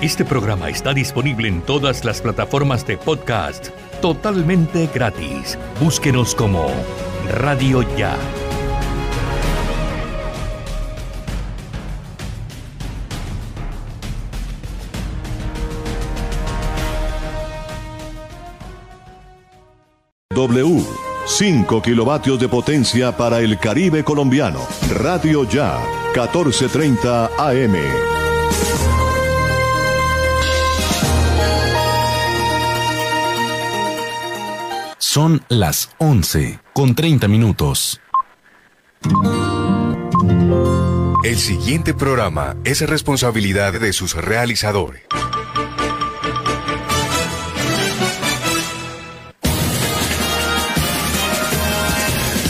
Este programa está disponible en todas las plataformas de podcast totalmente gratis. Búsquenos como Radio Ya. W. 5 kilovatios de potencia para el Caribe colombiano. Radio Ya, 1430 AM. Son las 11 con 30 minutos. El siguiente programa es responsabilidad de sus realizadores.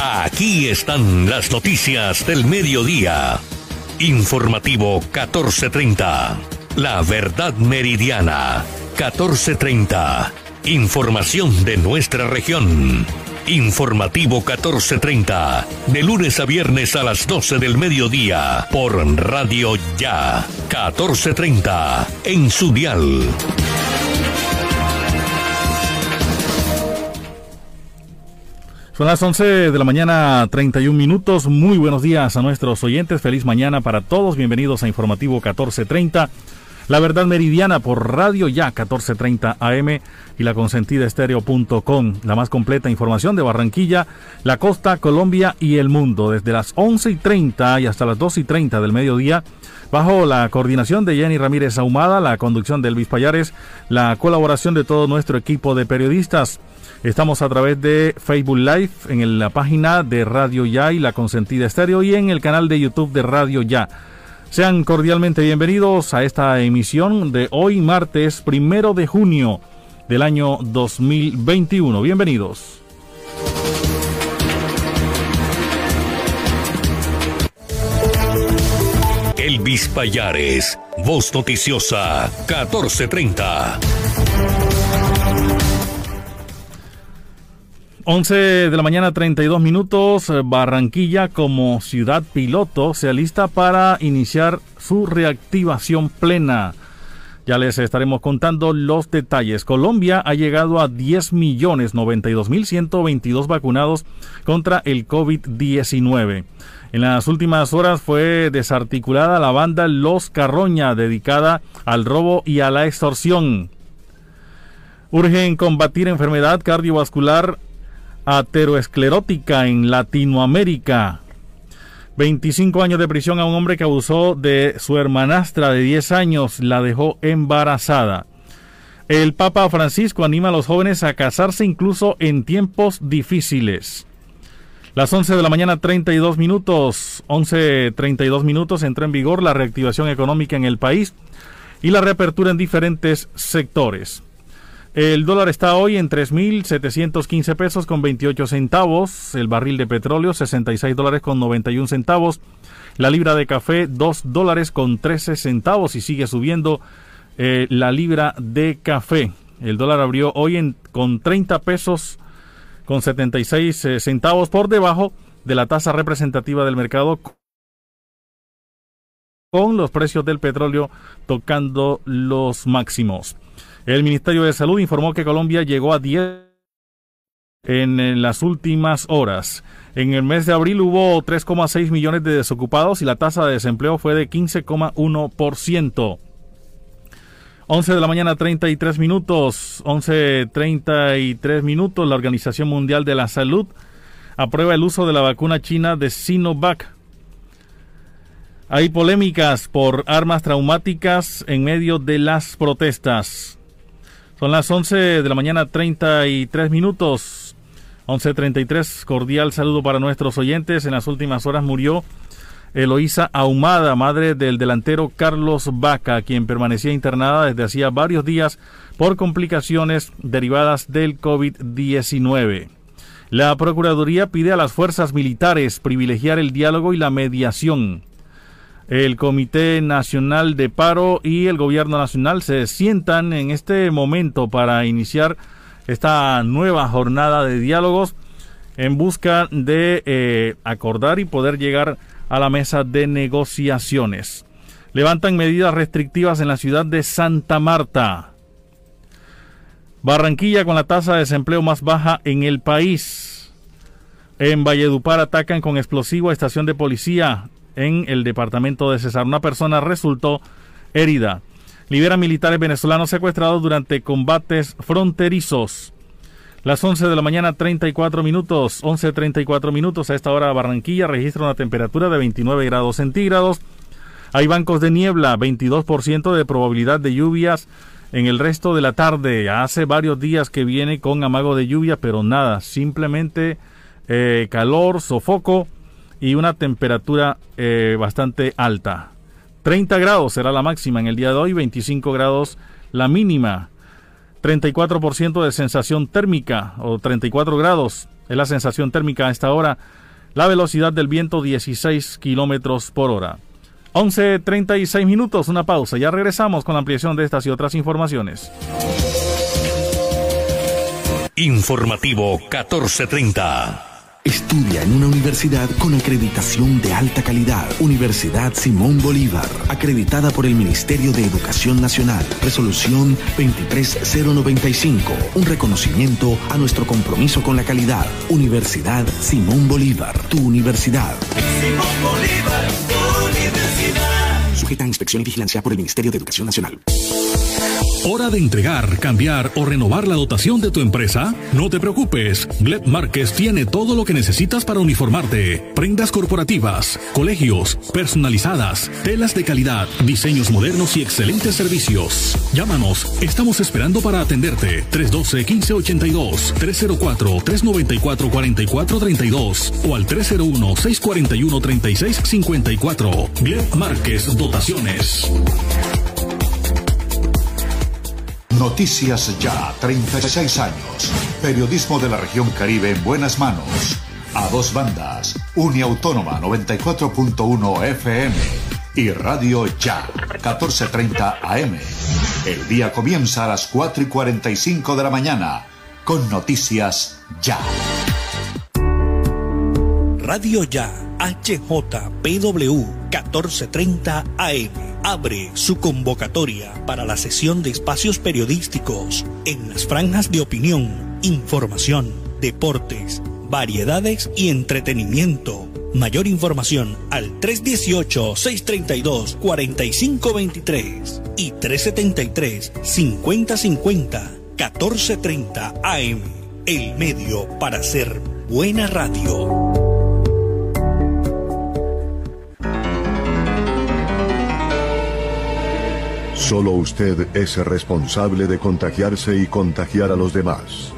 Aquí están las noticias del mediodía. Informativo 1430. La verdad meridiana 1430. Información de nuestra región. Informativo 1430. De lunes a viernes a las 12 del mediodía. Por Radio Ya. 1430. En su dial. Son las 11 de la mañana, 31 minutos. Muy buenos días a nuestros oyentes. Feliz mañana para todos. Bienvenidos a Informativo 1430. La verdad meridiana por Radio Ya 1430 AM y la consentida estéreo.com. La más completa información de Barranquilla, la costa, Colombia y el mundo. Desde las 11 y 30 y hasta las 2 y 30 del mediodía. Bajo la coordinación de Jenny Ramírez Ahumada, la conducción de Elvis Payares, la colaboración de todo nuestro equipo de periodistas. Estamos a través de Facebook Live, en la página de Radio Ya y La Consentida Estéreo y en el canal de YouTube de Radio Ya. Sean cordialmente bienvenidos a esta emisión de hoy martes primero de junio del año 2021. Bienvenidos. Elvis Payares, Voz Noticiosa, 1430. 11 de la mañana, 32 minutos. Barranquilla como ciudad piloto se alista para iniciar su reactivación plena. Ya les estaremos contando los detalles. Colombia ha llegado a 10 millones 92 mil 122 vacunados contra el COVID-19. En las últimas horas fue desarticulada la banda Los Carroña, dedicada al robo y a la extorsión. Urgen combatir enfermedad cardiovascular ateroesclerótica en Latinoamérica. 25 años de prisión a un hombre que abusó de su hermanastra de 10 años, la dejó embarazada. El Papa Francisco anima a los jóvenes a casarse incluso en tiempos difíciles. Las 11 de la mañana 32 minutos, 11.32 minutos entró en vigor la reactivación económica en el país y la reapertura en diferentes sectores. El dólar está hoy en 3.715 pesos con 28 centavos. El barril de petróleo 66 dólares con 91 centavos. La libra de café 2 dólares con 13 centavos y sigue subiendo eh, la libra de café. El dólar abrió hoy en, con 30 pesos con 76 eh, centavos por debajo de la tasa representativa del mercado con los precios del petróleo tocando los máximos. El Ministerio de Salud informó que Colombia llegó a 10 en, las últimas horas. En el mes de abril hubo 3,6 millones de desocupados y la tasa de desempleo fue de 15,1%. 11 de la mañana 33 minutos, 11.33 minutos, la Organización Mundial de la Salud aprueba el uso de la vacuna china de Sinovac. Hay polémicas por armas traumáticas en medio de las protestas. Son las 11 de la mañana 33 minutos. 11.33, cordial saludo para nuestros oyentes. En las últimas horas murió Eloísa Ahumada, madre del delantero Carlos Vaca, quien permanecía internada desde hacía varios días por complicaciones derivadas del COVID-19. La Procuraduría pide a las fuerzas militares privilegiar el diálogo y la mediación el Comité Nacional de Paro y el Gobierno Nacional se sientan en este momento para iniciar esta nueva jornada de diálogos en busca de eh, acordar y poder llegar a la mesa de negociaciones. Levantan medidas restrictivas en la ciudad de Santa Marta. Barranquilla con la tasa de desempleo más baja en el país. En Valledupar atacan con explosivo a estación de policía en el departamento de Cesar. Una persona resultó herida. Libera militares venezolanos secuestrados durante combates fronterizos. Las 11 de la mañana, 34 minutos, 11.34 minutos. A esta hora Barranquilla registra una temperatura de 29 grados centígrados. Hay bancos de niebla, 22% de probabilidad de lluvias en el resto de la tarde. Hace varios días que viene con amago de lluvia, pero nada, simplemente eh, calor, sofoco y una temperatura eh, bastante alta. 30 grados será la máxima en el día de hoy, 25 grados la mínima. 34% de sensación térmica o 34 grados es la sensación térmica a esta hora. La velocidad del viento 16 kilómetros por hora. 11.36 minutos, una pausa. Ya regresamos con la ampliación de estas y otras informaciones. Informativo 1430. Estudia en una universidad con acreditación de alta calidad. Universidad Simón Bolívar, acreditada por el Ministerio de Educación Nacional. Resolución 23095, un reconocimiento a nuestro compromiso con la calidad. Universidad Simón Bolívar, tu universidad. Simón Bolívar, tu universidad. Sujeta a inspección y vigilancia por el Ministerio de Educación Nacional. ¿Hora de entregar, cambiar o renovar la dotación de tu empresa? No te preocupes, Gleb Márquez tiene todo lo que necesitas para uniformarte. Prendas corporativas, colegios, personalizadas, telas de calidad, diseños modernos y excelentes servicios. Llámanos, estamos esperando para atenderte. 312-1582, 304-394-4432 o al 301-641-3654. Gleb Márquez Dotaciones. Noticias Ya, 36 años. Periodismo de la región Caribe en buenas manos. A dos bandas, Uniautónoma 94.1 FM y Radio Ya, 14.30 AM. El día comienza a las 4 y 45 de la mañana con Noticias Ya. Radio Ya, HJPW, 1430 AM abre su convocatoria para la sesión de espacios periodísticos en las franjas de opinión, información, deportes, variedades y entretenimiento. Mayor información al 318-632-4523 y 373-5050, 1430 AM. El medio para hacer buena radio. Solo usted es responsable de contagiarse y contagiar a los demás.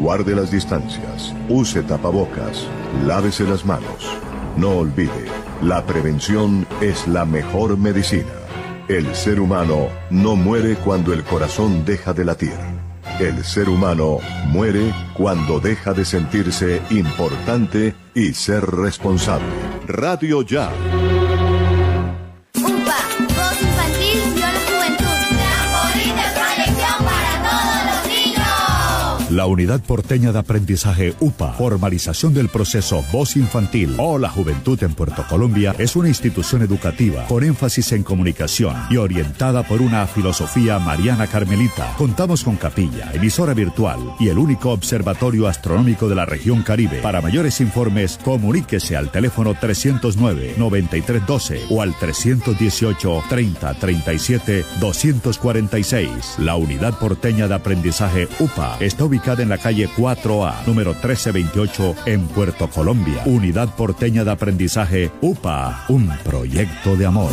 Guarde las distancias, use tapabocas, lávese las manos. No olvide, la prevención es la mejor medicina. El ser humano no muere cuando el corazón deja de latir. El ser humano muere cuando deja de sentirse importante y ser responsable. Radio Ya La Unidad Porteña de Aprendizaje UPA, formalización del proceso Voz Infantil o la Juventud en Puerto Colombia, es una institución educativa con énfasis en comunicación y orientada por una filosofía mariana carmelita. Contamos con capilla, emisora virtual y el único observatorio astronómico de la región Caribe. Para mayores informes, comuníquese al teléfono 309-9312 o al 318-3037-246. La Unidad Porteña de Aprendizaje UPA está ubicada en la calle 4A, número 1328, en Puerto Colombia. Unidad Porteña de Aprendizaje UPA, un proyecto de amor.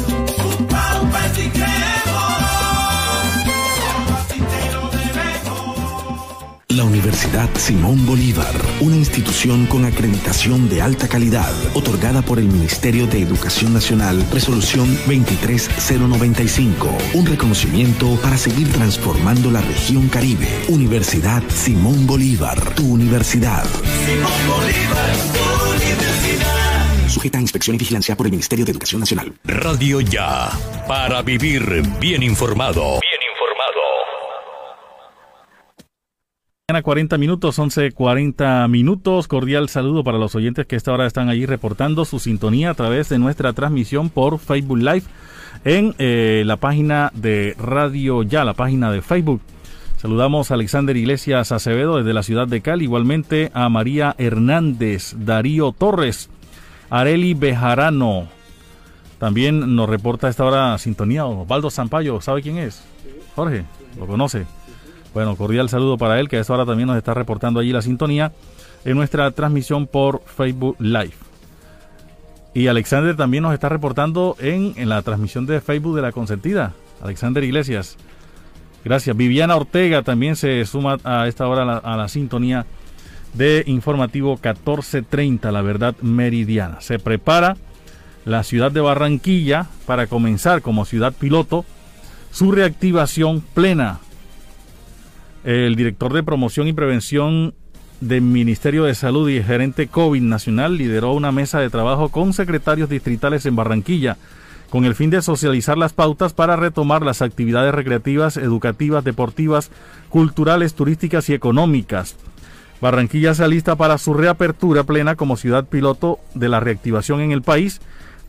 La Universidad Simón Bolívar, una institución con acreditación de alta calidad, otorgada por el Ministerio de Educación Nacional, resolución 23095, un reconocimiento para seguir transformando la región Caribe. Universidad Simón Bolívar, tu universidad. Simón Bolívar, tu universidad. Sujeta a inspección y vigilancia por el Ministerio de Educación Nacional. Radio Ya, para vivir bien informado. 40 minutos, 11.40 minutos. Cordial saludo para los oyentes que esta hora están allí reportando su sintonía a través de nuestra transmisión por Facebook Live en eh, la página de Radio Ya, la página de Facebook. Saludamos a Alexander Iglesias Acevedo desde la ciudad de Cali, igualmente a María Hernández, Darío Torres, Areli Bejarano. También nos reporta a esta hora sintonía Osvaldo Zampayo, ¿sabe quién es? Jorge, lo conoce. Bueno, cordial saludo para él, que a esta hora también nos está reportando allí la sintonía en nuestra transmisión por Facebook Live. Y Alexander también nos está reportando en, en la transmisión de Facebook de la consentida. Alexander Iglesias. Gracias. Viviana Ortega también se suma a esta hora a la sintonía de informativo 1430, la verdad meridiana. Se prepara la ciudad de Barranquilla para comenzar como ciudad piloto su reactivación plena el director de promoción y prevención del Ministerio de Salud y gerente COVID Nacional lideró una mesa de trabajo con secretarios distritales en Barranquilla con el fin de socializar las pautas para retomar las actividades recreativas, educativas, deportivas, culturales, turísticas y económicas. Barranquilla se alista para su reapertura plena como ciudad piloto de la reactivación en el país,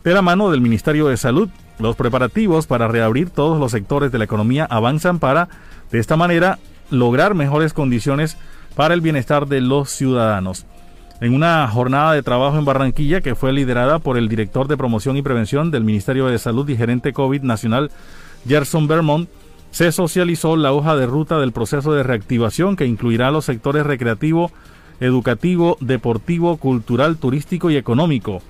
de la mano del Ministerio de Salud. Los preparativos para reabrir todos los sectores de la economía avanzan para, de esta manera, lograr mejores condiciones para el bienestar de los ciudadanos. En una jornada de trabajo en Barranquilla que fue liderada por el director de promoción y prevención del Ministerio de Salud y gerente COVID nacional, Gerson Vermont, se socializó la hoja de ruta del proceso de reactivación que incluirá los sectores recreativo, educativo, deportivo, cultural, turístico y económico.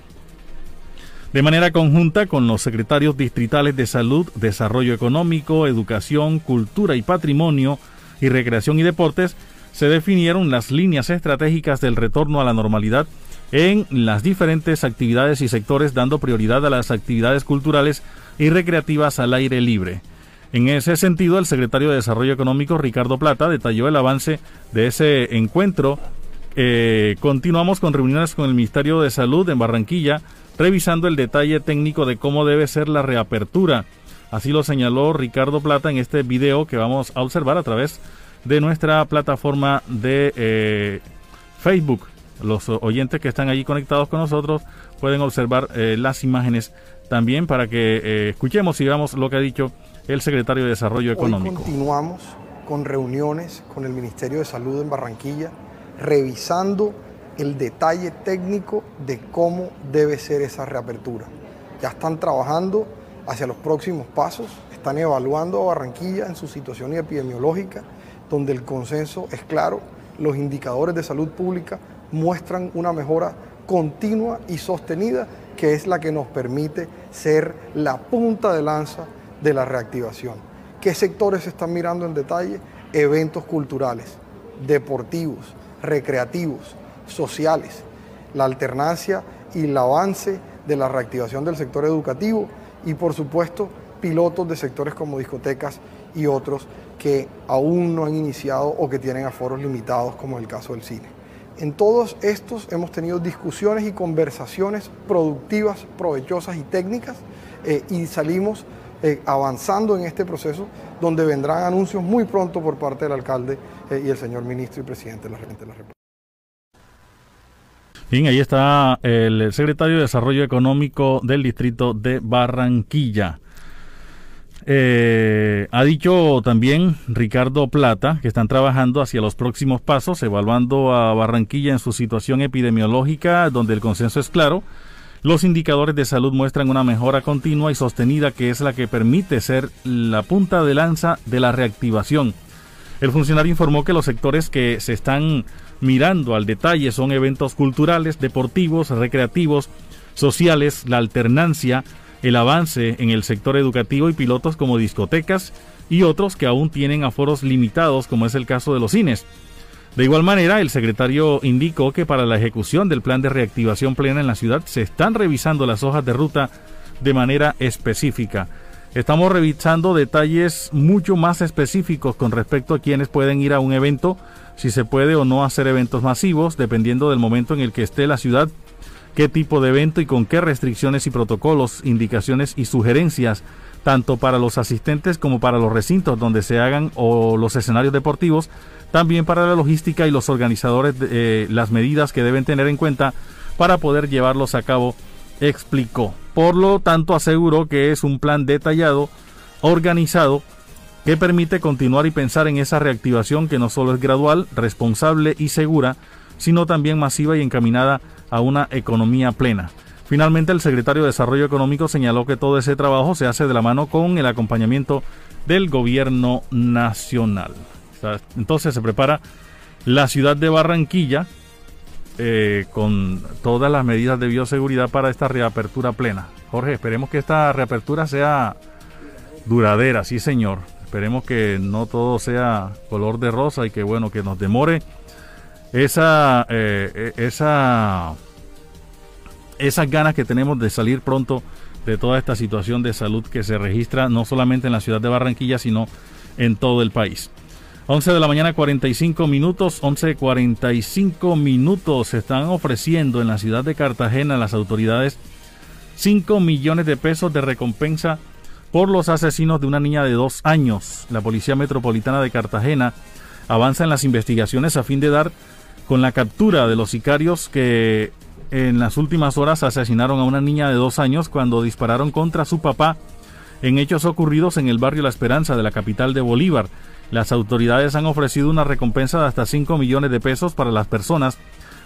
De manera conjunta con los secretarios distritales de salud, desarrollo económico, educación, cultura y patrimonio, y Recreación y Deportes, se definieron las líneas estratégicas del retorno a la normalidad en las diferentes actividades y sectores, dando prioridad a las actividades culturales y recreativas al aire libre. En ese sentido, el secretario de Desarrollo Económico, Ricardo Plata, detalló el avance de ese encuentro. Eh, continuamos con reuniones con el Ministerio de Salud en Barranquilla, revisando el detalle técnico de cómo debe ser la reapertura Así lo señaló Ricardo Plata en este video que vamos a observar a través de nuestra plataforma de eh, Facebook. Los oyentes que están allí conectados con nosotros pueden observar eh, las imágenes también para que eh, escuchemos y veamos lo que ha dicho el secretario de Desarrollo Económico. continuamos con reuniones con el Ministerio de Salud en Barranquilla, revisando el detalle técnico de cómo debe ser esa reapertura. Ya están trabajando hacia los próximos pasos. Están evaluando a Barranquilla en su situación epidemiológica, donde el consenso es claro, los indicadores de salud pública muestran una mejora continua y sostenida que es la que nos permite ser la punta de lanza de la reactivación. ¿Qué sectores se están mirando en detalle? Eventos culturales, deportivos, recreativos, sociales, la alternancia y el avance de la reactivación del sector educativo y por supuesto pilotos de sectores como discotecas y otros que aún no han iniciado o que tienen aforos limitados como el caso del cine. En todos estos hemos tenido discusiones y conversaciones productivas, provechosas y técnicas eh, y salimos eh, avanzando en este proceso donde vendrán anuncios muy pronto por parte del alcalde eh, y el señor ministro y presidente de la, de la República. Bien, ahí está el secretario de Desarrollo Económico del distrito de Barranquilla. Eh, ha dicho también Ricardo Plata que están trabajando hacia los próximos pasos, evaluando a Barranquilla en su situación epidemiológica, donde el consenso es claro. Los indicadores de salud muestran una mejora continua y sostenida que es la que permite ser la punta de lanza de la reactivación. El funcionario informó que los sectores que se están mirando al detalle son eventos culturales, deportivos, recreativos, sociales, la alternancia, el avance en el sector educativo y pilotos como discotecas y otros que aún tienen aforos limitados como es el caso de los cines. De igual manera, el secretario indicó que para la ejecución del plan de reactivación plena en la ciudad se están revisando las hojas de ruta de manera específica. Estamos revisando detalles mucho más específicos con respecto a quienes pueden ir a un evento si se puede o no hacer eventos masivos, dependiendo del momento en el que esté la ciudad, qué tipo de evento y con qué restricciones y protocolos, indicaciones y sugerencias tanto para los asistentes como para los recintos donde se hagan o los escenarios deportivos, también para la logística y los organizadores eh, las medidas que deben tener en cuenta para poder llevarlos a cabo, explicó. Por lo tanto, aseguró que es un plan detallado, organizado, que permite continuar y pensar en esa reactivación que no solo es gradual, responsable y segura, sino también masiva y encaminada a una economía plena. Finalmente, el secretario de Desarrollo Económico señaló que todo ese trabajo se hace de la mano con el acompañamiento del gobierno nacional. Entonces se prepara la ciudad de Barranquilla eh, con todas las medidas de bioseguridad para esta reapertura plena. Jorge, esperemos que esta reapertura sea duradera, sí señor. Esperemos que no todo sea color de rosa y que bueno, que nos demore. Esa, eh, esa, esas ganas que tenemos de salir pronto de toda esta situación de salud que se registra no solamente en la ciudad de Barranquilla, sino en todo el país. 11 de la mañana 45 minutos, 11.45 minutos. Se están ofreciendo en la ciudad de Cartagena las autoridades 5 millones de pesos de recompensa por los asesinos de una niña de dos años. La Policía Metropolitana de Cartagena avanza en las investigaciones a fin de dar con la captura de los sicarios que en las últimas horas asesinaron a una niña de dos años cuando dispararon contra su papá en hechos ocurridos en el barrio La Esperanza de la capital de Bolívar. Las autoridades han ofrecido una recompensa de hasta 5 millones de pesos para las personas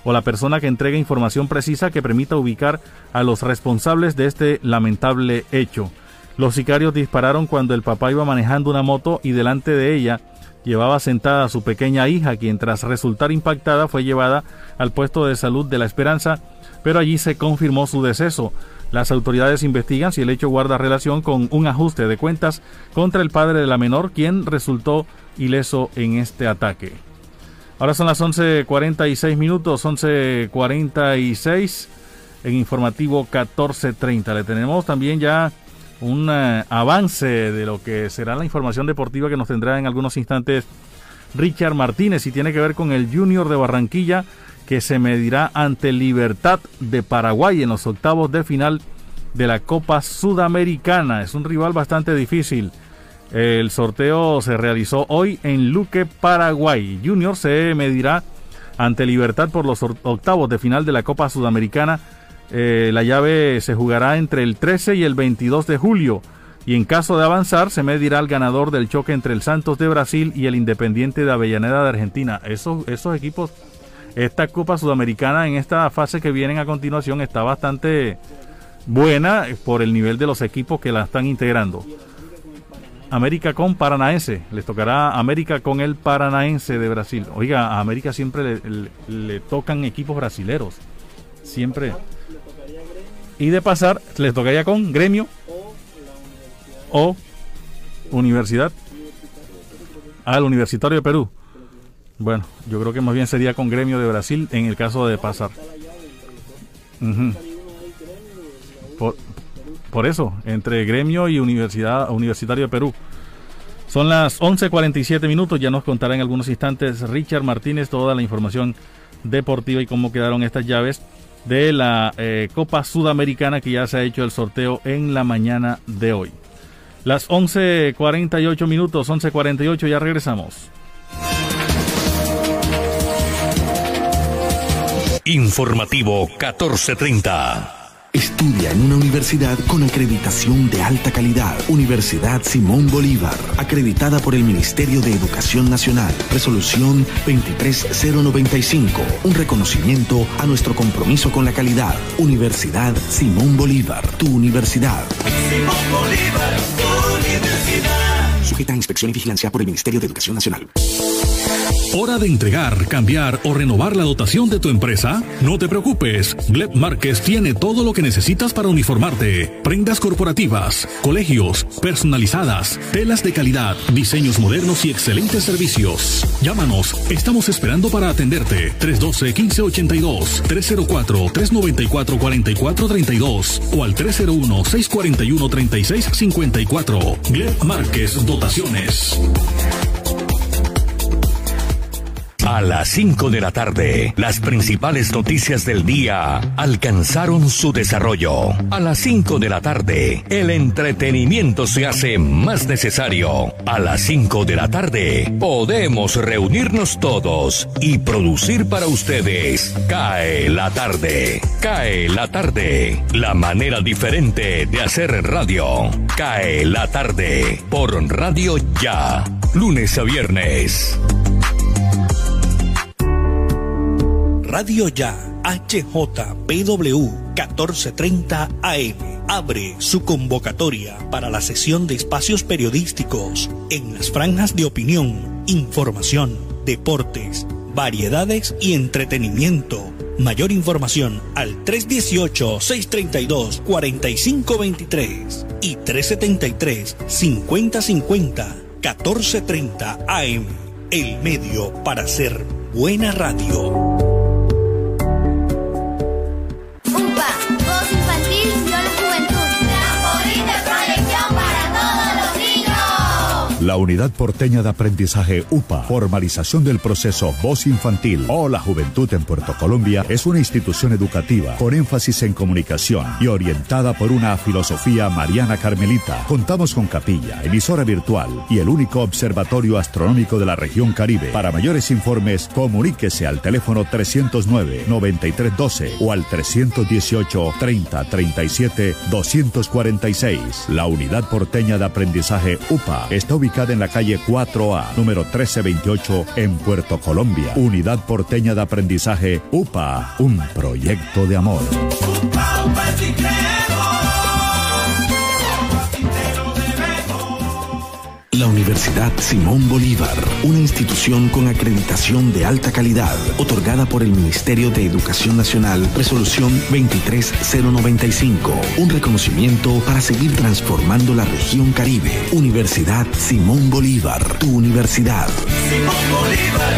o la persona que entregue información precisa que permita ubicar a los responsables de este lamentable hecho. Los sicarios dispararon cuando el papá iba manejando una moto y delante de ella llevaba sentada a su pequeña hija, quien tras resultar impactada fue llevada al puesto de salud de La Esperanza, pero allí se confirmó su deceso. Las autoridades investigan si el hecho guarda relación con un ajuste de cuentas contra el padre de la menor, quien resultó ileso en este ataque. Ahora son las 11.46 minutos, 11.46 en informativo 14.30. Le tenemos también ya un eh, avance de lo que será la información deportiva que nos tendrá en algunos instantes Richard Martínez y tiene que ver con el Junior de Barranquilla que se medirá ante Libertad de Paraguay en los octavos de final de la Copa Sudamericana. Es un rival bastante difícil. El sorteo se realizó hoy en Luque, Paraguay. Junior se medirá ante Libertad por los octavos de final de la Copa Sudamericana eh, la llave se jugará entre el 13 y el 22 de julio y en caso de avanzar se medirá el ganador del choque entre el Santos de Brasil y el Independiente de Avellaneda de Argentina. Esos, esos equipos, esta Copa Sudamericana en esta fase que vienen a continuación está bastante buena por el nivel de los equipos que la están integrando. América con Paranaense, les tocará América con el Paranaense de Brasil. Oiga, a América siempre le, le tocan equipos brasileros. Siempre. Y de pasar, les tocaría con gremio o universidad. El Universitario de Perú. Bueno, yo creo que más bien sería con gremio de Brasil en el caso de pasar. por, eso, entre gremio y universidad, Universitario de Perú. Son las 11.47 minutos, ya nos contará en algunos instantes Richard Martínez toda la información deportiva y cómo quedaron estas llaves de la eh, Copa Sudamericana que ya se ha hecho el sorteo en la mañana de hoy. Las 11.48 minutos, 11.48, ya regresamos. Informativo 1430. Estudia en una universidad con acreditación de alta calidad. Universidad Simón Bolívar, acreditada por el Ministerio de Educación Nacional. Resolución 23095. Un reconocimiento a nuestro compromiso con la calidad. Universidad Simón Bolívar, tu universidad. Simón Bolívar, tu universidad. Sujeta a inspección y vigilancia por el Ministerio de Educación Nacional. ¿Hora de entregar, cambiar o renovar la dotación de tu empresa? No te preocupes, Gleb Márquez tiene todo lo que necesitas para uniformarte. Prendas corporativas, colegios, personalizadas, telas de calidad, diseños modernos y excelentes servicios. Llámanos, estamos esperando para atenderte. 312-1582, 304-394-4432 o al 301-641-3654. Gleb Márquez Dotaciones. A las 5 de la tarde, las principales noticias del día alcanzaron su desarrollo. A las 5 de la tarde, el entretenimiento se hace más necesario. A las 5 de la tarde, podemos reunirnos todos y producir para ustedes. Cae la tarde. Cae la tarde. La manera diferente de hacer radio. Cae la tarde. Por Radio Ya. Lunes a viernes. Radio Ya, HJPW 1430 AM, abre su convocatoria para la sesión de espacios periodísticos en las franjas de opinión, información, deportes, variedades y entretenimiento. Mayor información al 318-632-4523 y 373-5050 1430 AM. El medio para hacer buena radio. La Unidad Porteña de Aprendizaje UPA, formalización del proceso Voz Infantil o la Juventud en Puerto Colombia, es una institución educativa con énfasis en comunicación y orientada por una filosofía mariana carmelita. Contamos con capilla, emisora virtual y el único observatorio astronómico de la región Caribe. Para mayores informes, comuníquese al teléfono 309-9312 o al 318-3037-246. La Unidad Porteña de Aprendizaje UPA está ubicada en la calle 4A, número 1328, en Puerto Colombia. Unidad Porteña de Aprendizaje UPA, un proyecto de amor. La Universidad Simón Bolívar, una institución con acreditación de alta calidad, otorgada por el Ministerio de Educación Nacional, resolución 23095, un reconocimiento para seguir transformando la región Caribe. Universidad Simón Bolívar, tu universidad. Simón Bolívar,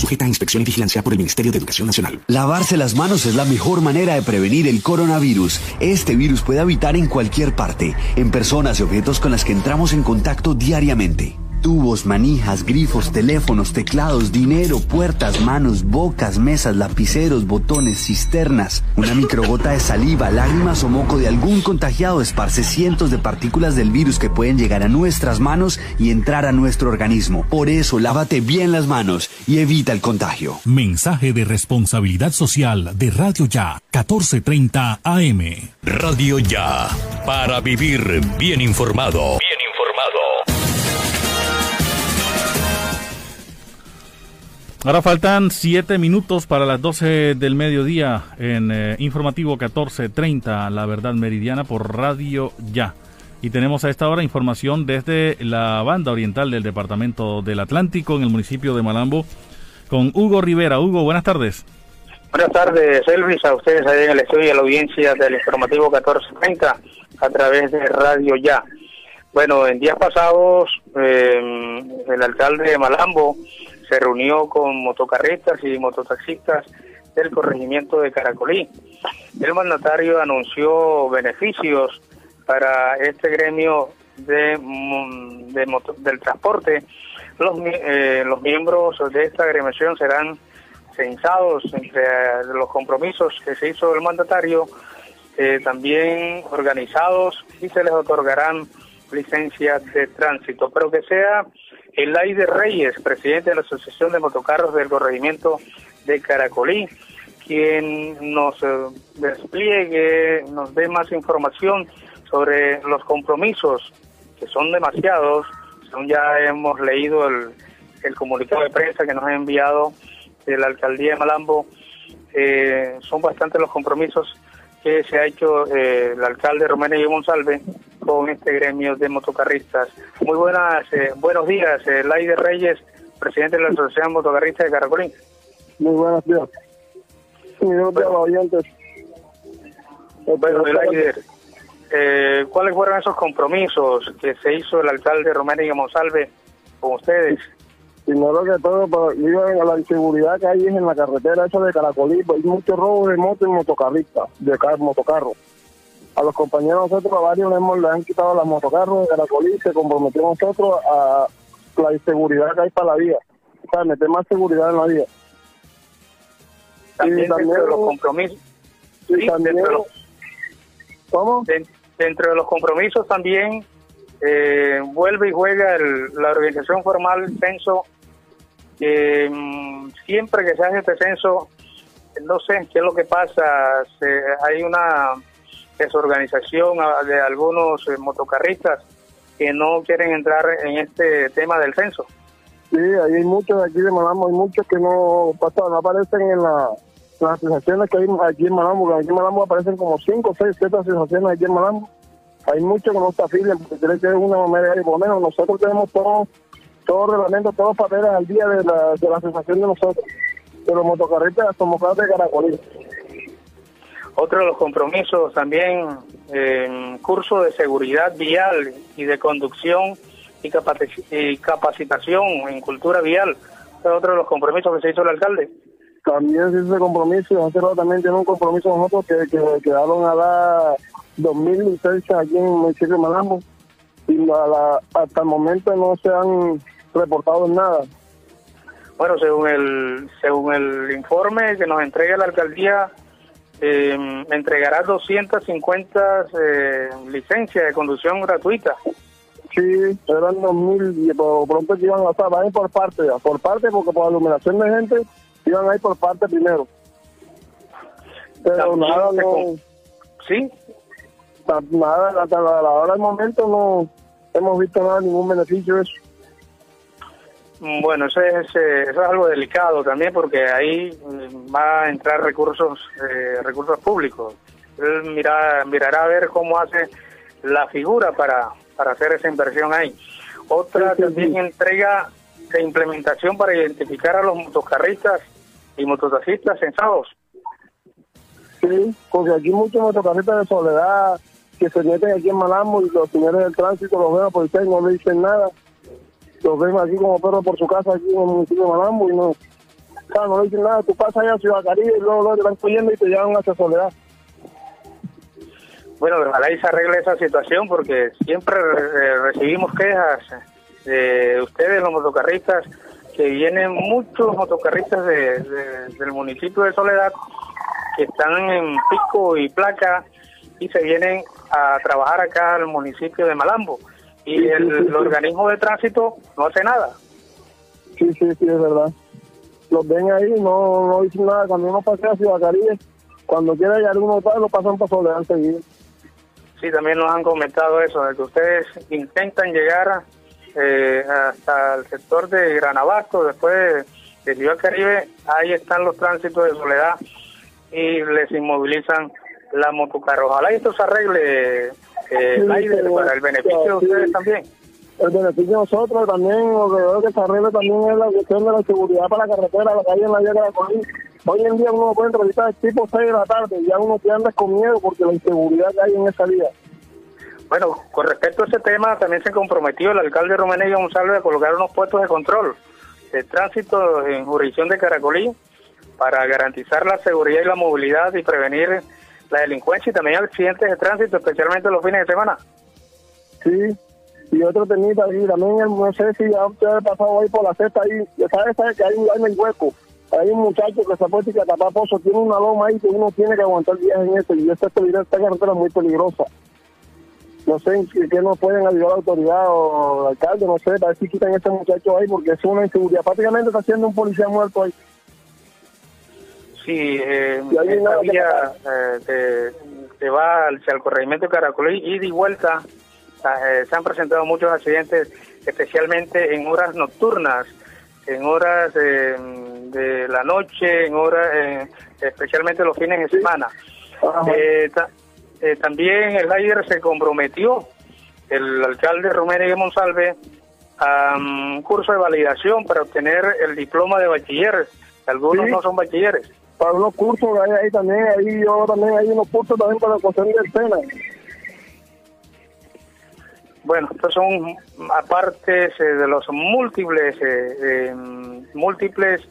sujeta a inspección y vigilancia por el Ministerio de Educación Nacional. Lavarse las manos es la mejor manera de prevenir el coronavirus. Este virus puede habitar en cualquier parte, en personas y objetos con las que entramos en contacto diariamente. Tubos, manijas, grifos, teléfonos, teclados, dinero, puertas, manos, bocas, mesas, lapiceros, botones, cisternas. Una microgota de saliva, lágrimas o moco de algún contagiado esparce cientos de partículas del virus que pueden llegar a nuestras manos y entrar a nuestro organismo. Por eso, lávate bien las manos y evita el contagio. Mensaje de responsabilidad social de Radio Ya, 1430 AM. Radio Ya, para vivir bien informado. Ahora faltan siete minutos para las 12 del mediodía en eh, Informativo 1430, La Verdad Meridiana por Radio Ya. Y tenemos a esta hora información desde la banda oriental del Departamento del Atlántico en el municipio de Malambo con Hugo Rivera. Hugo, buenas tardes. Buenas tardes, Elvis, a ustedes ahí en el estudio y a la audiencia del Informativo 1430 a través de Radio Ya. Bueno, en días pasados eh, el alcalde de Malambo se reunió con motocarristas y mototaxistas del corregimiento de Caracolí. El mandatario anunció beneficios para este gremio de, mm, del transporte. Los, eh, los miembros de esta agremiación serán censados entre los compromisos que se hizo el mandatario, eh, también organizados y se les otorgarán licencias de tránsito, pero que sea el Aide Reyes, presidente de la Asociación de Motocarros del Corregimiento de Caracolí, quien nos eh, despliegue, nos dé más información sobre los compromisos, que son demasiados, según ya hemos leído el, comunicado de prensa que nos ha enviado la alcaldía de Malambo, eh, son bastantes los compromisos que se ha hecho eh, el alcalde y Monsalve con este gremio de motocarristas. Muy buenas, eh, buenos días, eh, Laide Reyes, presidente de la Asociación Motocarrista de Caracolín. Muy buenos días. Muy buenos días, Bueno, eh, ¿cuáles fueron esos compromisos que se hizo el alcalde y Monsalve con ustedes? Primero que todo, pues, a la inseguridad que hay en la carretera esa de Caracolí, pues, hay mucho robo de motos y motocarristas, de motocarros a los compañeros nosotros, a varios hemos, le han quitado las motocarros de y se comprometió nosotros a la inseguridad que hay para la vía. para meter más seguridad en la vida. También, dentro de los compromisos. Sí, también, dentro de los, ¿Cómo? dentro de los compromisos también eh, vuelve y juega la organización formal censo. Mm, siempre que se hace este censo, no sé qué es lo que pasa, hay una desorganización de algunos eh, motocarristas que no quieren entrar en este tema del censo. Sí, hay muchos aquí de Malambo, hay muchos que no, no aparecen en la, las asociaciones que hay aquí en Malambo, aquí en Malambo aparecen como 5 o 6, 7 asociaciones aquí en Malambo. Hay muchos que no se afilian porque tienen que una manera, y por lo menos nosotros tenemos todos todo reglamentos, todos los papeles al día de la, de la asociación de nosotros, de los motocarristas somos de Caracolí. Otro de los compromisos también, eh, curso de seguridad vial y de conducción y, capacitación en cultura vial. es otro de los compromisos que se hizo el alcalde. También se hizo ese compromiso, nosotros también tenemos un compromiso nosotros que, que quedaron a dar 2.000 licencias aquí en el municipio de Malambo y hasta el momento no se han reportado nada. Bueno, según el según el informe que nos entrega la alcaldía, eh, entregará 250 eh, licencias de conducción gratuita. Sí, eran 2.000 y por pronto que iban a estar, van a ir por parte, por parte, porque por aglomeración de gente iban a ir por parte primero. Pero nada, no. Sí. Nada, hasta la, hora del momento no hemos visto nada, ningún beneficio de eso. Bueno, eso es, eh, eso es algo delicado también porque ahí mm, va a entrar recursos eh, recursos públicos. Él mira, mirará a ver cómo hace la figura para, para hacer esa inversión ahí. Otra también entrega de implementación para identificar a los motocarristas y mototaxistas censados. Sí, porque aquí muchos motocarristas de soledad que se meten aquí en Malambo y los señores del tránsito los ven a policía y no le dicen nada los ven aquí como perros por su casa aquí en el municipio de Malambo y no, no le dicen nada, tú pasas allá a Ciudad Caribe y luego, luego te van cogiendo y te llevan hacia Soledad. Bueno, ojalá y se arregle esa situación porque siempre recibimos quejas de ustedes, los motocarristas, que vienen muchos motocarristas de, del municipio de Soledad que están en pico y placa y se vienen a trabajar acá al municipio de Malambo y el, organismo de tránsito no hace nada. Sí, sí, sí, es verdad. Los ven ahí, no, no dicen nada. Cuando uno pasa a Ciudad Caribe, cuando quiera llegar uno tal, lo pasan para Soledad enseguida. Sí, también nos han comentado eso, de que ustedes intentan llegar eh, hasta el sector de Granabasto, después de Ciudad Caribe, ahí están los tránsitos de Soledad y les inmovilizan la motocarro. Ojalá esto se arregle eh, para el beneficio de ustedes también. El beneficio de nosotros también, lo que veo que se arregla también es la cuestión de la seguridad para la carretera, la calle en la vía de la. Hoy en día uno puede entrevistar tipo 6 de la tarde y ya uno te anda con miedo porque la inseguridad que hay en esa vía. Bueno, con respecto a ese tema, también se comprometió el alcalde Romenello González a colocar unos puestos de control de tránsito en jurisdicción de Caracolí para garantizar la seguridad y la movilidad y prevenir la delincuencia y también accidentes de tránsito, especialmente los fines de semana. Sí, y otro temita ahí, también no sé si ya usted ha pasado ahí por la cesta ahí, ¿sabes, sabe que hay un en hueco? Hay un muchacho que se puede que tapar pozo, tiene una loma ahí que uno tiene que aguantar viaje en esto, y esta, esta carretera es muy peligrosa. No sé qué que nos pueden ayudar la autoridad o el alcalde, no sé, para ver si quitan a este muchacho ahí, porque es una inseguridad. Prácticamente está siendo un policía muerto ahí. Sí, eh, esta vía eh, te, va hacia el corregimiento de Caracolí y de vuelta eh, se han presentado muchos accidentes, especialmente en horas nocturnas, en horas de la noche, en horas, especialmente los fines de semana. también el ayer se comprometió, el alcalde Romero Monsalve, a un curso de validación para obtener el diploma de bachiller. Algunos no son bachilleres para unos cursos hay ahí también, ahí yo también hay unos cursos también para conseguir el pena. Bueno, estos son aparte eh, de los múltiples eh, eh, múltiples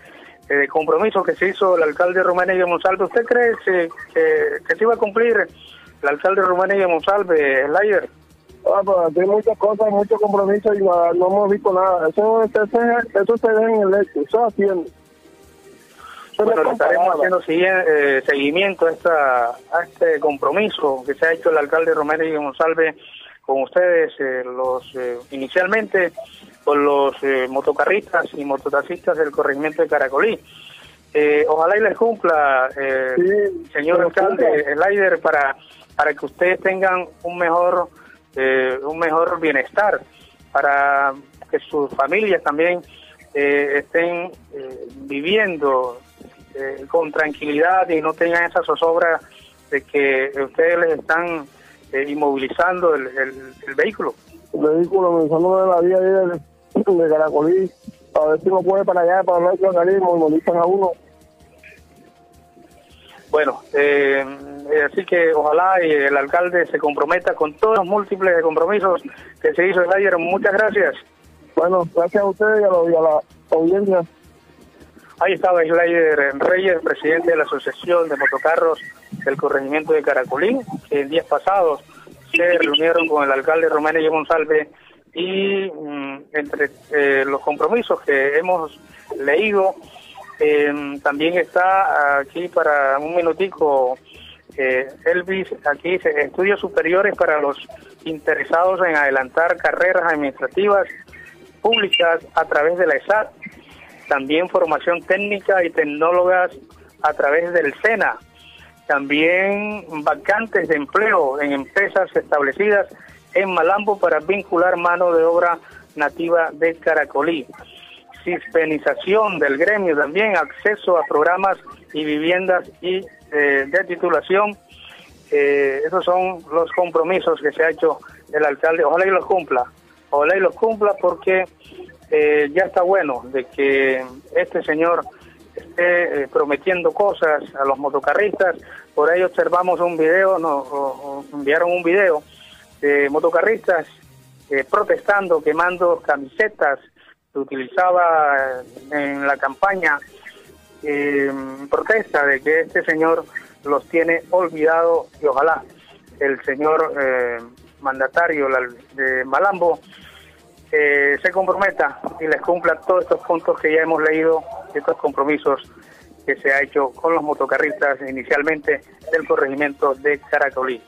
compromisos que se hizo el alcalde Romané Monsalve. ¿Usted cree que, que, se iba a cumplir el alcalde Romané Monsalve, el ayer? Ah, pues hay muchas cosas, muchos compromisos y no, no hemos visto nada. Eso, eso, eso se deja en el hecho, eso haciendo. Bueno, le estaremos haciendo eh, seguimiento a, esta, a este compromiso que se ha hecho el alcalde Romero y González con ustedes, eh, los eh, inicialmente con los motocarristas y mototaxistas del corregimiento de Caracolí. ojalá y les cumpla, señor alcalde, el líder para, para que ustedes tengan un mejor, un mejor bienestar, para que sus familias también estén viviendo eh, con tranquilidad y no tengan esa zozobra de que ustedes les están eh, inmovilizando el, el, vehículo. El vehículo, me de la vía de, de Caracolí, a ver si no puede para allá, para no hay y movilizan a uno. Bueno, eh, así que ojalá y el alcalde se comprometa con todos los múltiples compromisos que se hizo el ayer. Muchas gracias. Bueno, gracias a ustedes y a la audiencia. Ahí estaba Slider Reyes, presidente de la Asociación de Motocarros del Corregimiento de Caracolín, que en días pasados se reunieron con el alcalde Romero y y mm, entre eh, los compromisos que hemos leído, em, también está aquí para un minutico eh, Elvis, aquí dice estudios superiores para los interesados en adelantar carreras administrativas públicas a través de la ESAT también formación técnica y tecnólogas a través del SENA, también vacantes de empleo en empresas establecidas en Malambo para vincular mano de obra nativa de Caracolí. Cispenización del gremio también, acceso a programas y viviendas y eh, de titulación. Eh, esos son los compromisos que se ha hecho el alcalde. Ojalá y los cumpla. Ojalá y los cumpla porque eh, ya está bueno de que este señor esté eh, prometiendo cosas a los motocarristas. Por ahí observamos un video, nos enviaron un video de motocarristas eh, protestando, quemando camisetas que utilizaba en la campaña protesta de que este señor los tiene olvidado y ojalá el señor mandatario de Malambo eh, se comprometa y les cumpla todos estos puntos que ya hemos leído, estos compromisos que se ha hecho con los motocarristas inicialmente del corregimiento de Caracolí.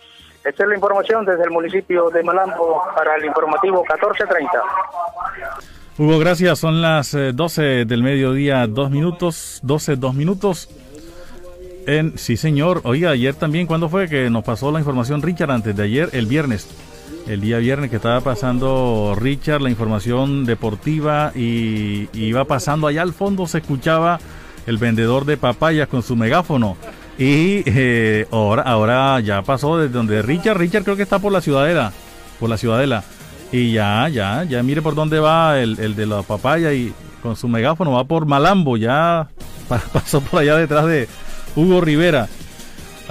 Esta es la información desde el municipio de Malambo para el informativo 1430. Hugo, gracias. Son las 12 eh, del mediodía, dos minutos, 12, dos minutos. En, sí, señor. Oiga, ayer también, ¿cuándo fue que nos pasó la información Richard? Antes de ayer, el viernes el día viernes que estaba pasando Richard la información deportiva y iba pasando. Allá al fondo se escuchaba el vendedor de papayas con su megáfono. Y eh, ahora ahora ya pasó desde donde Richard Richard creo que está por la ciudadela por la ciudadela. Y ya ya ya mire por dónde va el, el de la papaya y con su megáfono va por Malambo ya pasó por allá detrás de Hugo Rivera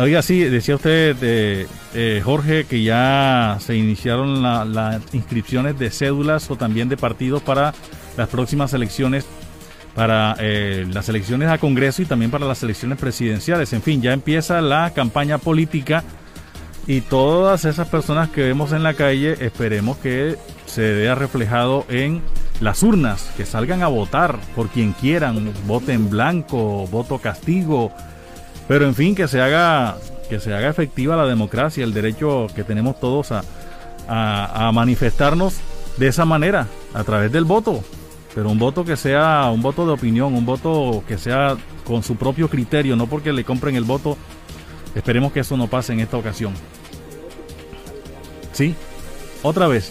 Oiga, sí, decía usted, eh, eh, Jorge, que ya se iniciaron las inscripciones de cédulas o también de partidos para las próximas elecciones, para eh, las elecciones a Congreso y también para las elecciones presidenciales. En fin, ya empieza la campaña política y todas esas personas que vemos en la calle, esperemos que se vea reflejado en las urnas, que salgan a votar por quien quieran, voto en blanco, voto castigo pero en fin, que se haga, que se haga efectiva la democracia, el derecho que tenemos todos a, manifestarnos de esa manera, a través del voto. Pero un voto que sea un voto de opinión, un voto que sea con su propio criterio, no porque le compren el voto. Esperemos que eso no pase en esta ocasión. Sí, otra vez.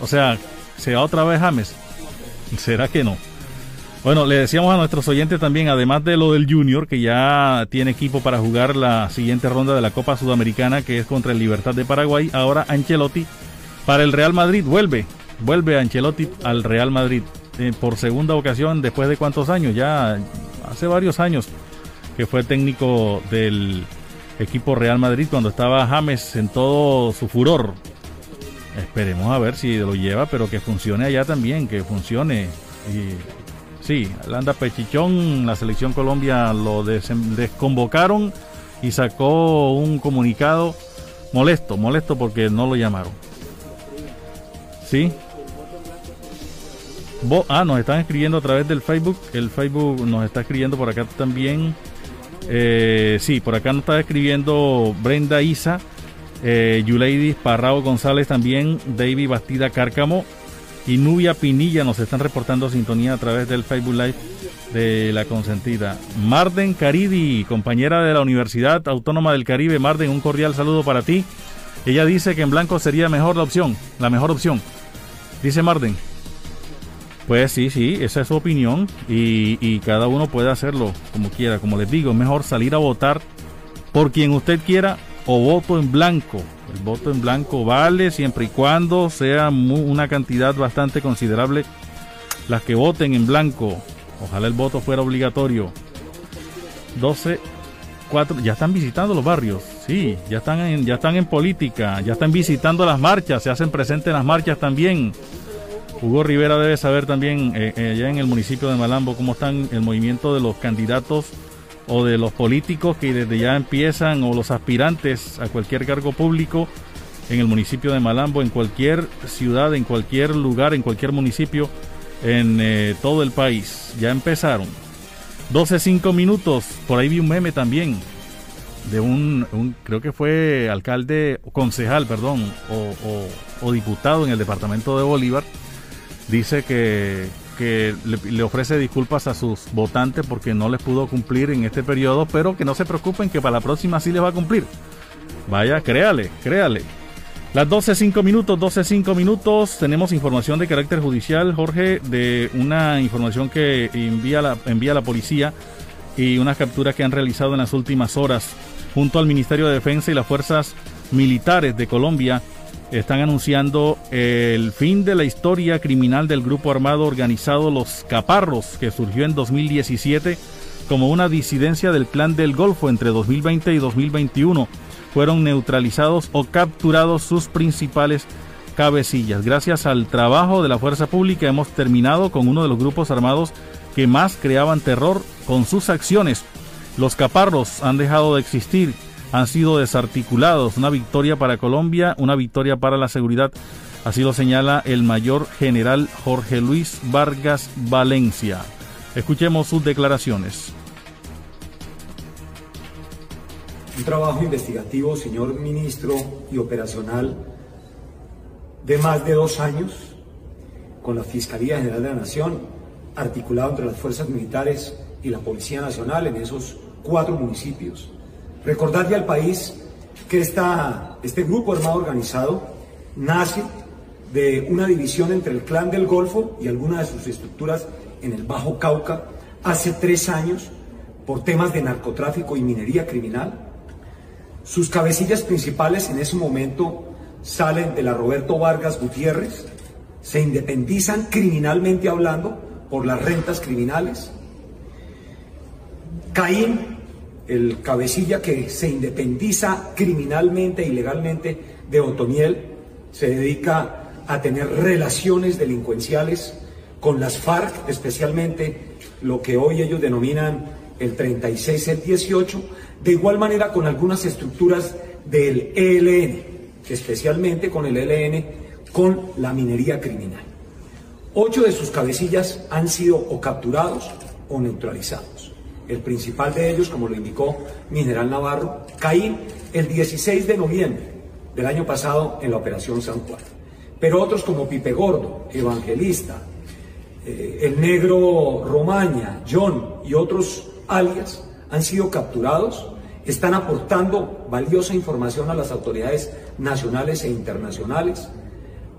O sea, sea otra vez James. ¿Será que no? Bueno, le decíamos a nuestros oyentes también, además de lo del Junior, que ya tiene equipo para jugar la siguiente ronda de la Copa Sudamericana, que es contra el Libertad de Paraguay, ahora Ancelotti para el Real Madrid vuelve, vuelve Ancelotti al Real Madrid eh, por segunda ocasión después de cuántos años, ya hace varios años que fue técnico del equipo Real Madrid cuando estaba James en todo su furor. Esperemos a ver si lo lleva, pero que funcione allá también, que funcione y Sí, Landa Pechichón, la selección Colombia lo desconvocaron y sacó un comunicado molesto, molesto porque no lo llamaron. Sí. ah, nos están escribiendo a través del Facebook. El Facebook nos está escribiendo por acá también. Eh, sí, por acá nos está escribiendo Brenda Isa, eh, Yuleidis Parrao González también, David Bastida Cárcamo y Nubia Pinilla nos están reportando sintonía a través del Facebook Live de La Consentida. Marden Caridi, compañera de la Universidad Autónoma del Caribe. Marden, un cordial saludo para ti. Ella dice que en blanco sería mejor la opción, la mejor opción. Dice Marden. Pues sí, sí, esa es su opinión y, cada uno puede hacerlo como quiera. Como les digo, es mejor salir a votar por quien usted quiera o voto en blanco. El voto en blanco vale siempre y cuando sea una cantidad bastante considerable las que voten en blanco. Ojalá el voto fuera obligatorio. 12, 4, ya están visitando los barrios. Sí, ya están en, ya están en política, ya están visitando las marchas, se hacen presentes en las marchas también. Hugo Rivera debe saber también eh, eh, allá en el municipio de Malambo cómo están el movimiento de los candidatos o de los políticos que desde ya empiezan o los aspirantes a cualquier cargo público en el municipio de Malambo, en cualquier ciudad, en cualquier lugar, en cualquier municipio, en eh, todo el país. Ya empezaron. 12, minutos. Por ahí vi un meme también de un, creo que fue alcalde, concejal, perdón, o diputado en el departamento de Bolívar. Dice que que le, ofrece disculpas a sus votantes porque no les pudo cumplir en este periodo, pero que no se preocupen que para la próxima sí les va a cumplir. Vaya, créale, créale. Las 12.05 minutos, 12.05 minutos, tenemos información de carácter judicial, Jorge, de una información que envía la, envía la policía y unas capturas que han realizado en las últimas horas junto al Ministerio de Defensa y las fuerzas militares de Colombia están anunciando el fin de la historia criminal del grupo armado organizado Los Caparros, que surgió en 2017 como una disidencia del clan del Golfo entre 2020 y 2021. Fueron neutralizados o capturados sus principales cabecillas. Gracias al trabajo de la fuerza pública hemos terminado con uno de los grupos armados que más creaban terror con sus acciones. Los caparros han dejado de existir han sido desarticulados. Una victoria para Colombia, una victoria para la seguridad. Así lo señala el mayor general Jorge Luis Vargas Valencia. Escuchemos sus declaraciones. Un trabajo investigativo, señor ministro, y operacional de más de dos años con la Fiscalía General de la Nación, articulado entre las fuerzas militares y la Policía Nacional en esos cuatro municipios Recordarle al país que esta, este grupo armado organizado nace de una división entre el clan del Golfo y algunas de sus estructuras en el Bajo Cauca hace tres años por temas de narcotráfico y minería criminal. Sus cabecillas principales en ese momento salen de la Roberto Vargas Gutiérrez, se independizan criminalmente hablando por las rentas criminales. Caín el cabecilla que se independiza criminalmente e ilegalmente de Otoniel, se dedica a tener relaciones delincuenciales con las FARC, especialmente lo que hoy ellos denominan el 36, el 18, de igual manera con algunas estructuras del ELN, especialmente con el ELN, con la minería criminal. Ocho de sus cabecillas han sido o capturados o neutralizados. El principal de ellos, como lo indicó mi general Navarro, caí el 16 de noviembre del año pasado en la Operación San Juan. Pero otros como Pipe Gordo, Evangelista, eh, el negro Romaña, John y otros alias han sido capturados, están aportando valiosa información a las autoridades nacionales e internacionales.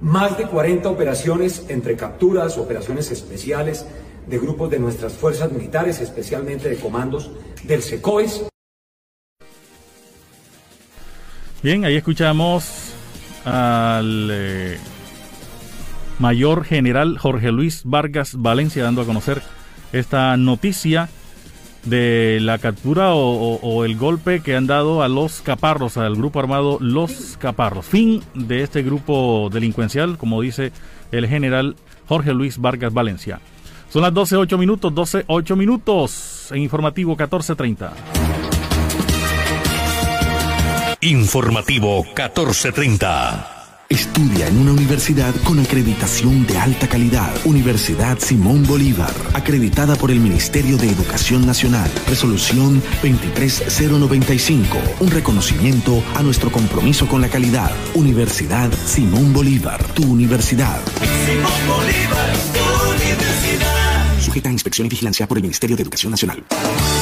Más de 40 operaciones entre capturas, operaciones especiales, de grupos de nuestras fuerzas militares, especialmente de comandos del SECOES. Bien, ahí escuchamos al eh, mayor general Jorge Luis Vargas Valencia dando a conocer esta noticia de la captura o, el golpe que han dado a los caparros, al grupo armado Los Caparros. Fin de este grupo delincuencial, como dice el general Jorge Luis Vargas Valencia. Son las 12, 8 minutos, 12, 8 minutos en informativo 1430. Informativo 1430. Estudia en una universidad con acreditación de alta calidad. Universidad Simón Bolívar, acreditada por el Ministerio de Educación Nacional. Resolución 23095. Un reconocimiento a nuestro compromiso con la calidad. Universidad Simón Bolívar, tu universidad. Simón Bolívar, tu universidad. Inspección y vigilancia por el Ministerio de Educación Nacional.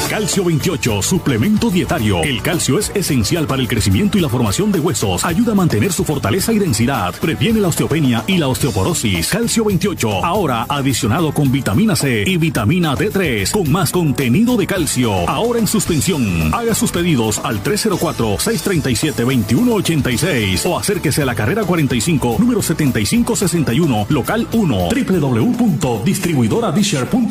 Calcio 28, suplemento dietario. El calcio es esencial para el crecimiento y la formación de huesos. Ayuda a mantener su fortaleza y densidad. Previene la osteopenia y la osteoporosis. Calcio 28, ahora adicionado con vitamina C y vitamina D3, con más contenido de calcio. Ahora en suspensión. Haga sus pedidos al 304-637-2186 o acérquese a la carrera 45, número 7561, local 1, www.distribuidoradisher.com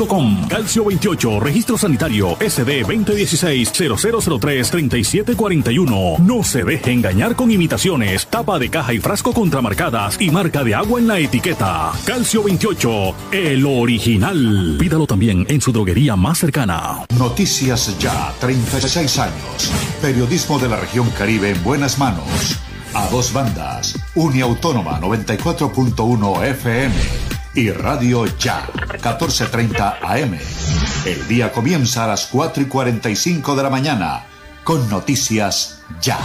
Calcio 28, registro sanitario SD 2016-0003-3741. No se deje engañar con imitaciones, tapa de caja y frasco contramarcadas y marca de agua en la etiqueta. Calcio 28, el original. Pídalo también en su droguería más cercana. Noticias Ya, 36 años. Periodismo de la región Caribe en buenas manos. A dos bandas. Uniautónoma 94.1 FM y Radio Ya, 14.30 AM. El día comienza a las 4 y 45 de la mañana con Noticias Ya.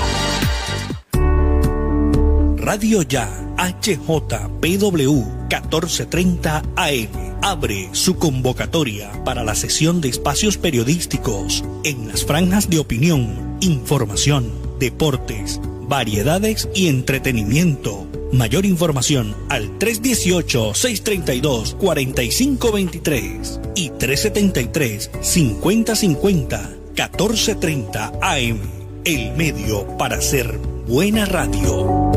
Radio Ya, HJPW 1430 AM. Abre su convocatoria para la sesión de espacios periodísticos en las franjas de opinión, información, deportes, variedades y entretenimiento Mayor información al 318-632-4523 y 373-5050-1430 AM. El medio para hacer buena radio.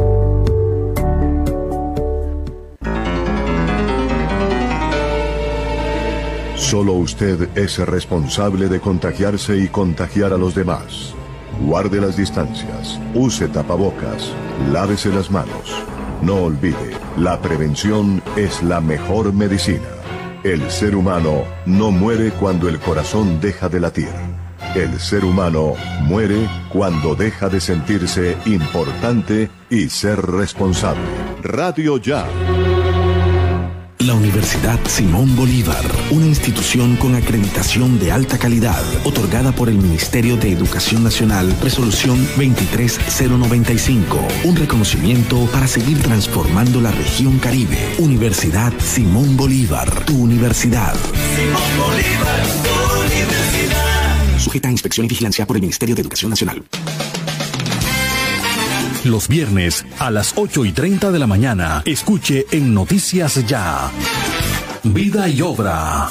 Solo usted es responsable de contagiarse y contagiar a los demás. Guarde las distancias, use tapabocas, lávese las manos. No olvide, la prevención es la mejor medicina. El ser humano no muere cuando el corazón deja de latir. El ser humano muere cuando deja de sentirse importante y ser responsable. Radio Ya. La Universidad Simón Bolívar, una institución con acreditación de alta calidad, otorgada por el Ministerio de Educación Nacional, resolución 23095, un reconocimiento para seguir transformando la región Caribe. Universidad Simón Bolívar, tu universidad. Simón Bolívar, tu universidad. Sujeta a inspección y vigilancia por el Ministerio de Educación Nacional. Los viernes a las 8 y 30 de la mañana, escuche en Noticias Ya. Vida y obra.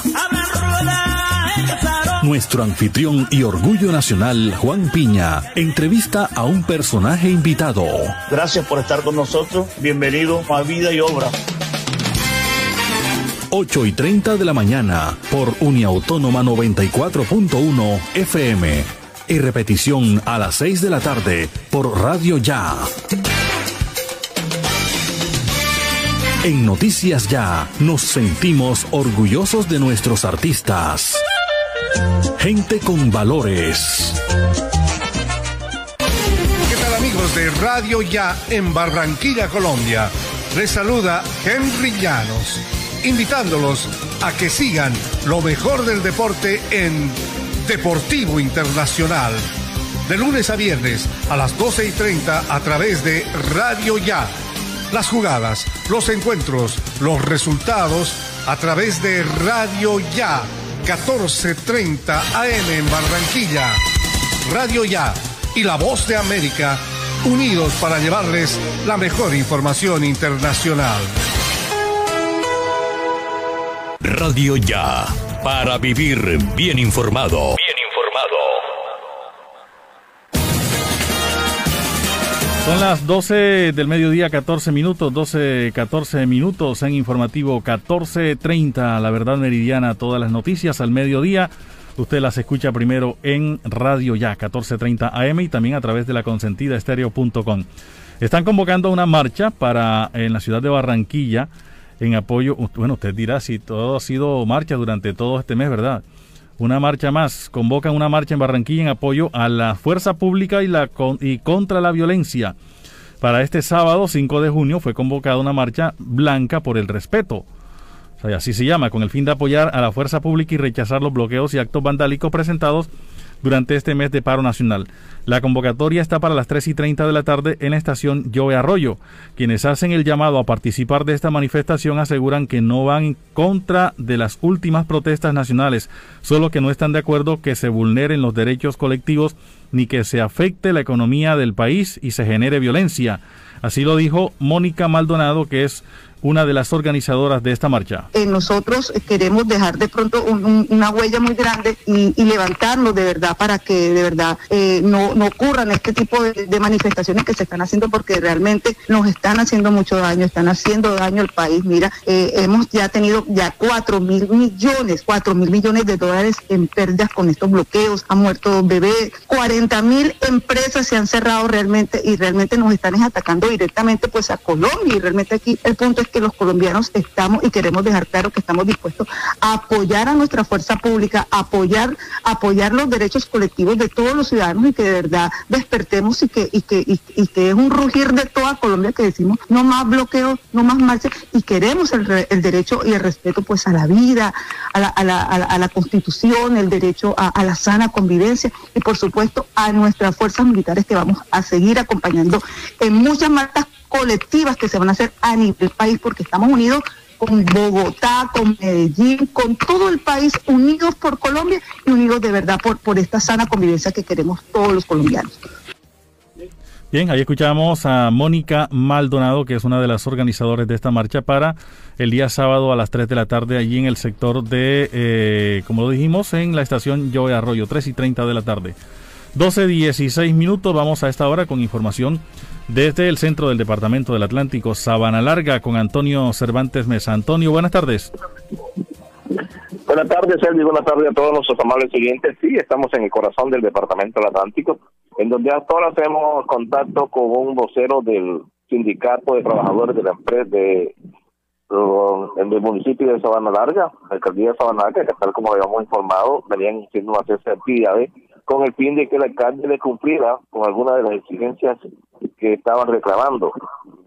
Nuestro anfitrión y orgullo nacional, Juan Piña, entrevista a un personaje invitado. Gracias por estar con nosotros. Bienvenido a Vida y Obra. 8 y 30 de la mañana por Uniautónoma 94.1 FM y repetición a las 6 de la tarde por Radio Ya. En Noticias Ya nos sentimos orgullosos de nuestros artistas. Gente con valores. ¿Qué tal amigos de Radio Ya en Barranquilla, Colombia? Les saluda Henry Llanos, invitándolos a que sigan lo mejor del deporte en Deportivo Internacional. De lunes a viernes a las 12 y 30 a través de Radio Ya. Las jugadas, los encuentros, los resultados a través de Radio Ya. 14:30 AM en Barranquilla. Radio Ya y La Voz de América unidos para llevarles la mejor información internacional. Radio Ya para vivir bien informado. Bien informado. Son las 12 del mediodía, 14 minutos, 12, 14 minutos en informativo 14.30, la verdad meridiana, todas las noticias al mediodía. Usted las escucha primero en Radio Ya, 14.30 AM y también a través de la consentida estéreo.com. Están convocando una marcha para en la ciudad de Barranquilla en apoyo, bueno, usted dirá si todo ha sido marcha durante todo este mes, ¿verdad? Una marcha más, convocan una marcha en Barranquilla en apoyo a la fuerza pública y, la, y contra la violencia. Para este sábado 5 de junio fue convocada una marcha blanca por el respeto. O sea, así se llama, con el fin de apoyar a la fuerza pública y rechazar los bloqueos y actos vandálicos presentados durante este mes de paro nacional. La convocatoria está para las 3 y 30 de la tarde en la estación Joe Arroyo. Quienes hacen el llamado a participar de esta manifestación aseguran que no van en contra de las últimas protestas nacionales, solo que no están de acuerdo que se vulneren los derechos colectivos ni que se afecte la economía del país y se genere violencia. Así lo dijo Mónica Maldonado, que es una de las organizadoras de esta marcha. Eh, nosotros queremos dejar de pronto un- un- una huella muy grande y, y levantarnos de verdad para que de verdad eh, no, no ocurran este tipo de, manifestaciones que se están haciendo porque realmente nos están haciendo mucho daño, están haciendo daño al país. Mira, eh, hemos ya tenido ya cuatro mil millones, cuatro mil millones de dólares en pérdidas con estos bloqueos, han muerto bebés, 40 mil empresas se han cerrado realmente y realmente nos están es atacando directamente pues a Colombia y realmente aquí el punto es que los colombianos estamos y queremos dejar claro que estamos dispuestos a apoyar a nuestra fuerza pública, apoyar, apoyar los derechos colectivos de todos los ciudadanos y que de verdad despertemos y que, y que, y, que es un rugir de toda Colombia que decimos no más bloqueos, no más marchas y queremos el, el derecho y el respeto pues a la vida, a la, a la, a la, a la constitución, el derecho a, a la sana convivencia y por supuesto a nuestras fuerzas militares que vamos a seguir acompañando en muchas marchas colectivas que se van a hacer a nivel país porque estamos unidos con Bogotá, con Medellín, con todo el país, unidos por Colombia y unidos de verdad por, por esta sana convivencia que queremos todos los colombianos. Bien, ahí escuchamos a Mónica Maldonado, que es una de las organizadoras de esta marcha para el día sábado a las 3 de la tarde allí en el sector de, eh, como lo dijimos, en la estación Joe Arroyo, 3 y 30 de la tarde. 12, 16 minutos, vamos a esta hora con información desde el centro del Departamento del Atlántico, Sabana Larga, con Antonio Cervantes Mesa. Antonio, buenas tardes. Buenas tardes, Sergio. Buenas tardes a todos nuestros amables oyentes. Sí, estamos en el corazón del Departamento del Atlántico, en donde hasta ahora hacemos contacto con un vocero del Sindicato de Trabajadores de la empresa de, en el municipio de Sabana Larga, la alcaldía de Sabana Larga, que tal como habíamos informado, venían haciendo una serie de actividades con el fin de que el alcalde le cumpliera con algunas de las exigencias que estaban reclamando,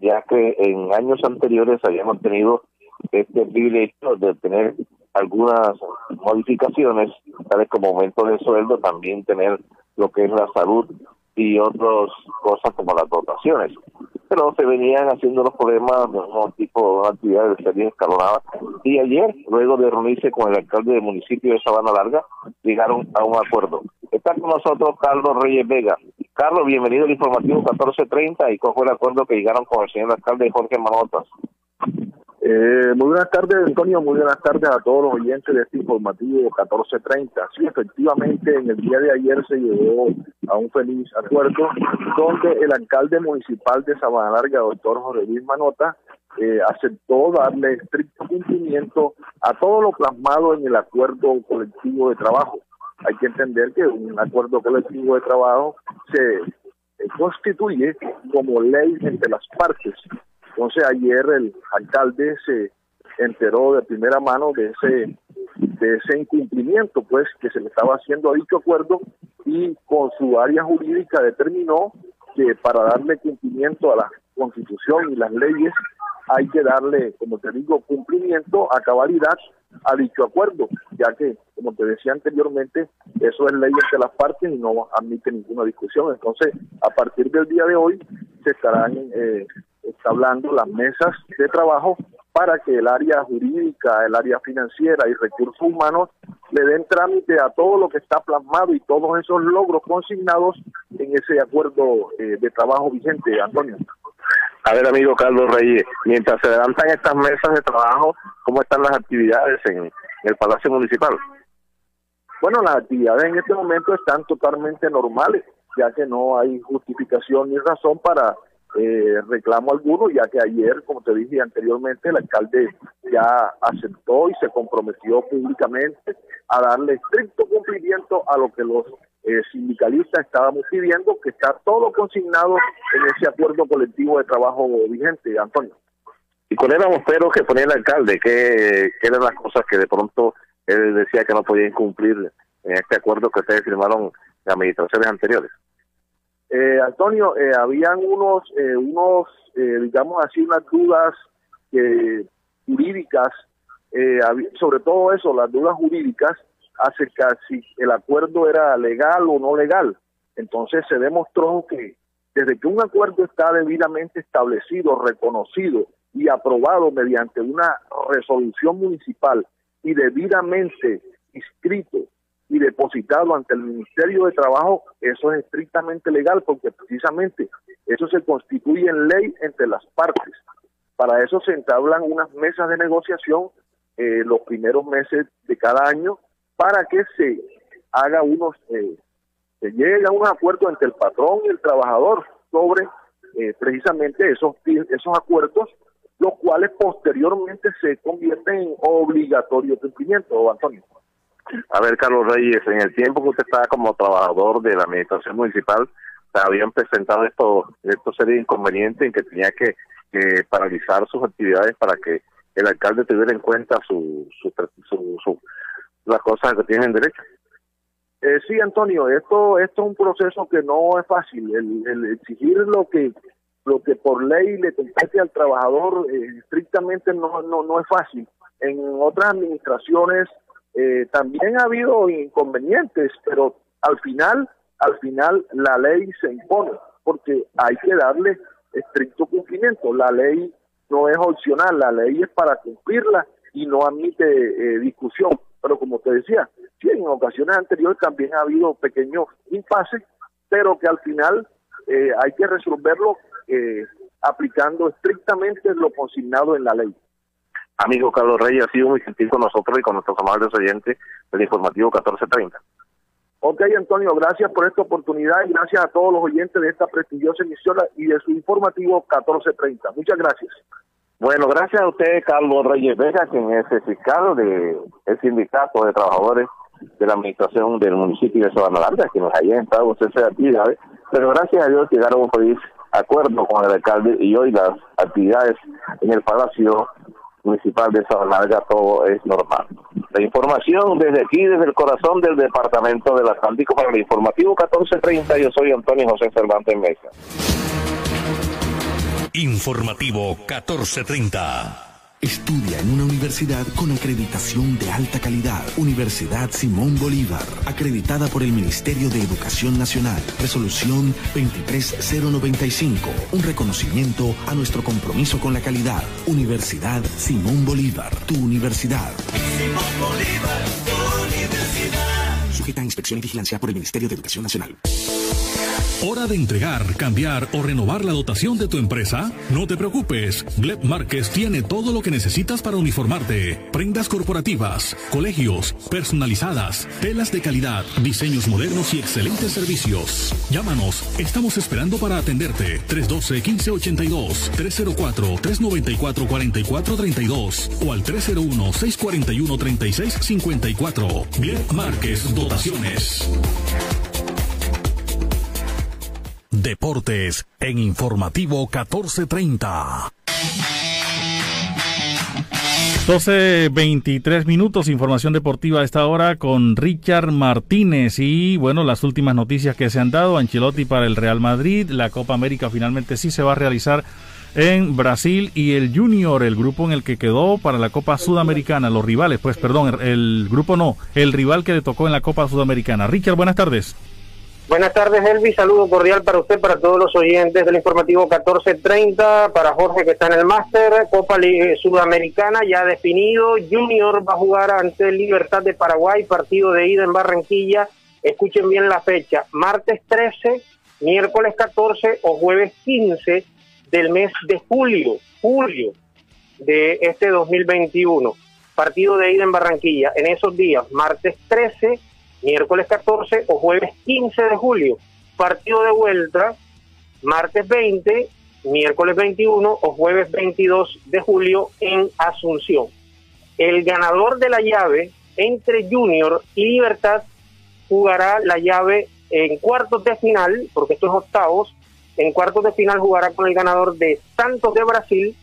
ya que en años anteriores habíamos tenido este privilegio de tener algunas modificaciones, tales como aumento de sueldo, también tener lo que es la salud y otras cosas como las dotaciones. Pero se venían haciendo los problemas de un tipo de actividades de serie escalonada. Y ayer, luego de reunirse con el alcalde del municipio de Sabana Larga, llegaron a un acuerdo. Está con nosotros Carlos Reyes Vega. Carlos, bienvenido al informativo 1430 y fue el acuerdo que llegaron con el señor alcalde Jorge Manotas. Eh, muy buenas tardes, Antonio. Muy buenas tardes a todos los oyentes de este informativo 1430. Sí, efectivamente, en el día de ayer se llegó a un feliz acuerdo donde el alcalde municipal de Sabana Larga, doctor Jorge Luis Manota, eh, aceptó darle estricto cumplimiento a todo lo plasmado en el acuerdo colectivo de trabajo. Hay que entender que un acuerdo colectivo de trabajo se constituye como ley entre las partes. Entonces ayer el alcalde se enteró de primera mano de ese de ese incumplimiento pues que se le estaba haciendo a dicho acuerdo y con su área jurídica determinó que para darle cumplimiento a la constitución y las leyes hay que darle, como te digo, cumplimiento a cabalidad a dicho acuerdo, ya que, como te decía anteriormente, eso es ley entre las partes y no admite ninguna discusión. Entonces, a partir del día de hoy, se estarán eh, hablando las mesas de trabajo para que el área jurídica, el área financiera y recursos humanos le den trámite a todo lo que está plasmado y todos esos logros consignados en ese acuerdo eh, de trabajo vigente, Antonio. A ver, amigo Carlos Reyes, mientras se levantan estas mesas de trabajo, ¿cómo están las actividades en el Palacio Municipal? Bueno, las actividades en este momento están totalmente normales, ya que no hay justificación ni razón para eh, reclamo alguno, ya que ayer, como te dije anteriormente, el alcalde ya aceptó y se comprometió públicamente a darle estricto cumplimiento a lo que los eh, sindicalistas estábamos pidiendo, que está todo consignado en ese acuerdo colectivo de trabajo vigente, Antonio. ¿Y cuál era los peros que ponía el alcalde? ¿Qué, ¿Qué eran las cosas que de pronto él decía que no podían cumplir en este acuerdo que ustedes firmaron en administraciones anteriores? Eh, Antonio, eh, habían unos, eh, unos eh, digamos así, unas dudas eh, jurídicas, eh, sobre todo eso, las dudas jurídicas acerca si el acuerdo era legal o no legal. Entonces se demostró que desde que un acuerdo está debidamente establecido, reconocido y aprobado mediante una resolución municipal y debidamente inscrito y depositado ante el Ministerio de Trabajo, eso es estrictamente legal porque precisamente eso se constituye en ley entre las partes. Para eso se entablan unas mesas de negociación eh, los primeros meses de cada año para que se haga unos, eh, se llegue a un acuerdo entre el patrón y el trabajador sobre eh, precisamente esos, esos acuerdos, los cuales posteriormente se convierten en obligatorio cumplimiento, Antonio. A ver, Carlos Reyes, en el tiempo que usted estaba como trabajador de la administración municipal, habían presentado estos estos serie de inconvenientes en que tenía que, que paralizar sus actividades para que el alcalde tuviera en cuenta su, su, su- su- las cosas que tienen derecho. Eh, sí, Antonio, esto, esto es un proceso que no es fácil. El, exigir lo que lo que por ley le compete al trabajador eh, estrictamente no, no, no es fácil. En otras administraciones eh, también ha habido inconvenientes, pero al final, al final la ley se impone porque hay que darle estricto cumplimiento. La ley no es opcional, la ley es para cumplirla y no admite eh, discusión. Pero como te decía, sí, en ocasiones anteriores también ha habido pequeños impases, pero que al final eh, hay que resolverlo eh, aplicando estrictamente lo consignado en la ley. Amigo Carlos Reyes, ha sido muy gentil con nosotros y con nuestros amables oyentes del informativo 1430. Ok, Antonio, gracias por esta oportunidad y gracias a todos los oyentes de esta prestigiosa emisora y de su informativo 1430. Muchas gracias. Bueno, gracias a usted, Carlos Reyes Vega, quien es el fiscal del sindicato de trabajadores de la administración del municipio de Sabana Larga, que nos hayan estado ustedes de actividades, pero gracias a Dios llegaron a un feliz acuerdo con el alcalde y hoy las actividades en el Palacio Municipal de Sabana Larga todo es normal. La información desde aquí, desde el corazón del Departamento del Atlántico para el informativo 1430, yo soy Antonio José Cervantes Mesa. Informativo 1430. Estudia en una universidad con acreditación de alta calidad. Universidad Simón Bolívar, acreditada por el Ministerio de Educación Nacional. Resolución 23095. Un reconocimiento a nuestro compromiso con la calidad. Universidad Simón Bolívar, tu universidad. Simón Bolívar, tu universidad. Sujeta a inspección y vigilancia por el Ministerio de Educación Nacional. ¿Hora de entregar, cambiar o renovar la dotación de tu empresa? No te preocupes, Gleb Márquez tiene todo lo que necesitas para uniformarte. Prendas corporativas, colegios, personalizadas, telas de calidad, diseños modernos y excelentes servicios. Llámanos, estamos esperando para atenderte. 312-1582, 304-394-4432 o al 301-641-3654. Gleb Márquez Dotaciones. Deportes en Informativo 1430. 12, 23 minutos, información deportiva a esta hora con Richard Martínez y bueno, las últimas noticias que se han dado, Ancelotti para el Real Madrid, la Copa América finalmente sí se va a realizar en Brasil y el Junior, el grupo en el que quedó para la Copa Sudamericana, los rivales, pues perdón, el grupo no, el rival que le tocó en la Copa Sudamericana. Richard, buenas tardes. Buenas tardes, Elvis. Saludo cordial para usted, para todos los oyentes del informativo 1430, para Jorge que está en el máster, Copa Liga Sudamericana ya definido. Junior va a jugar ante Libertad de Paraguay, partido de ida en Barranquilla. Escuchen bien la fecha, martes 13, miércoles 14 o jueves 15 del mes de julio, julio de este 2021. Partido de ida en Barranquilla en esos días, martes 13 miércoles 14 o jueves 15 de julio. Partido de vuelta, martes 20, miércoles 21 o jueves 22 de julio en Asunción. El ganador de la llave entre Junior y Libertad jugará la llave en cuartos de final, porque esto es octavos, en cuartos de final jugará con el ganador de Santos de Brasil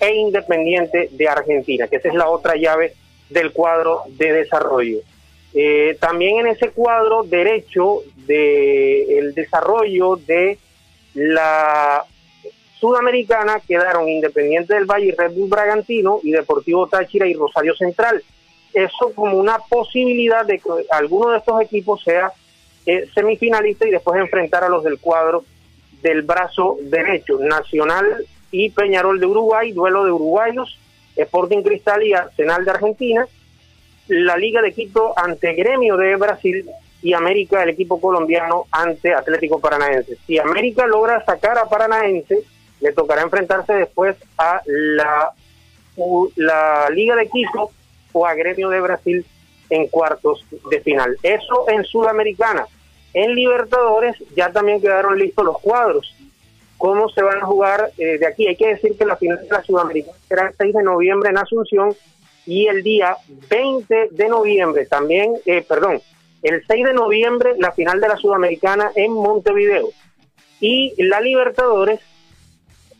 e Independiente de Argentina, que esa es la otra llave del cuadro de desarrollo. Eh, también en ese cuadro derecho de el desarrollo de la Sudamericana quedaron Independiente del Valle y Red Bull Bragantino y Deportivo Táchira y Rosario Central. Eso como una posibilidad de que alguno de estos equipos sea eh, semifinalista y después enfrentar a los del cuadro del brazo derecho. Nacional y Peñarol de Uruguay, duelo de uruguayos, Sporting Cristal y Arsenal de Argentina, la Liga de Quito ante Gremio de Brasil y América, el equipo colombiano, ante Atlético Paranaense. Si América logra sacar a Paranaense, le tocará enfrentarse después a la, la Liga de Quito o a Gremio de Brasil en cuartos de final. Eso en Sudamericana. En Libertadores ya también quedaron listos los cuadros. ¿Cómo se van a jugar eh, de aquí? Hay que decir que la final de la Sudamericana será el 6 de noviembre en Asunción y el día 20 de noviembre también, eh, perdón, el 6 de noviembre la final de la Sudamericana en Montevideo. Y la Libertadores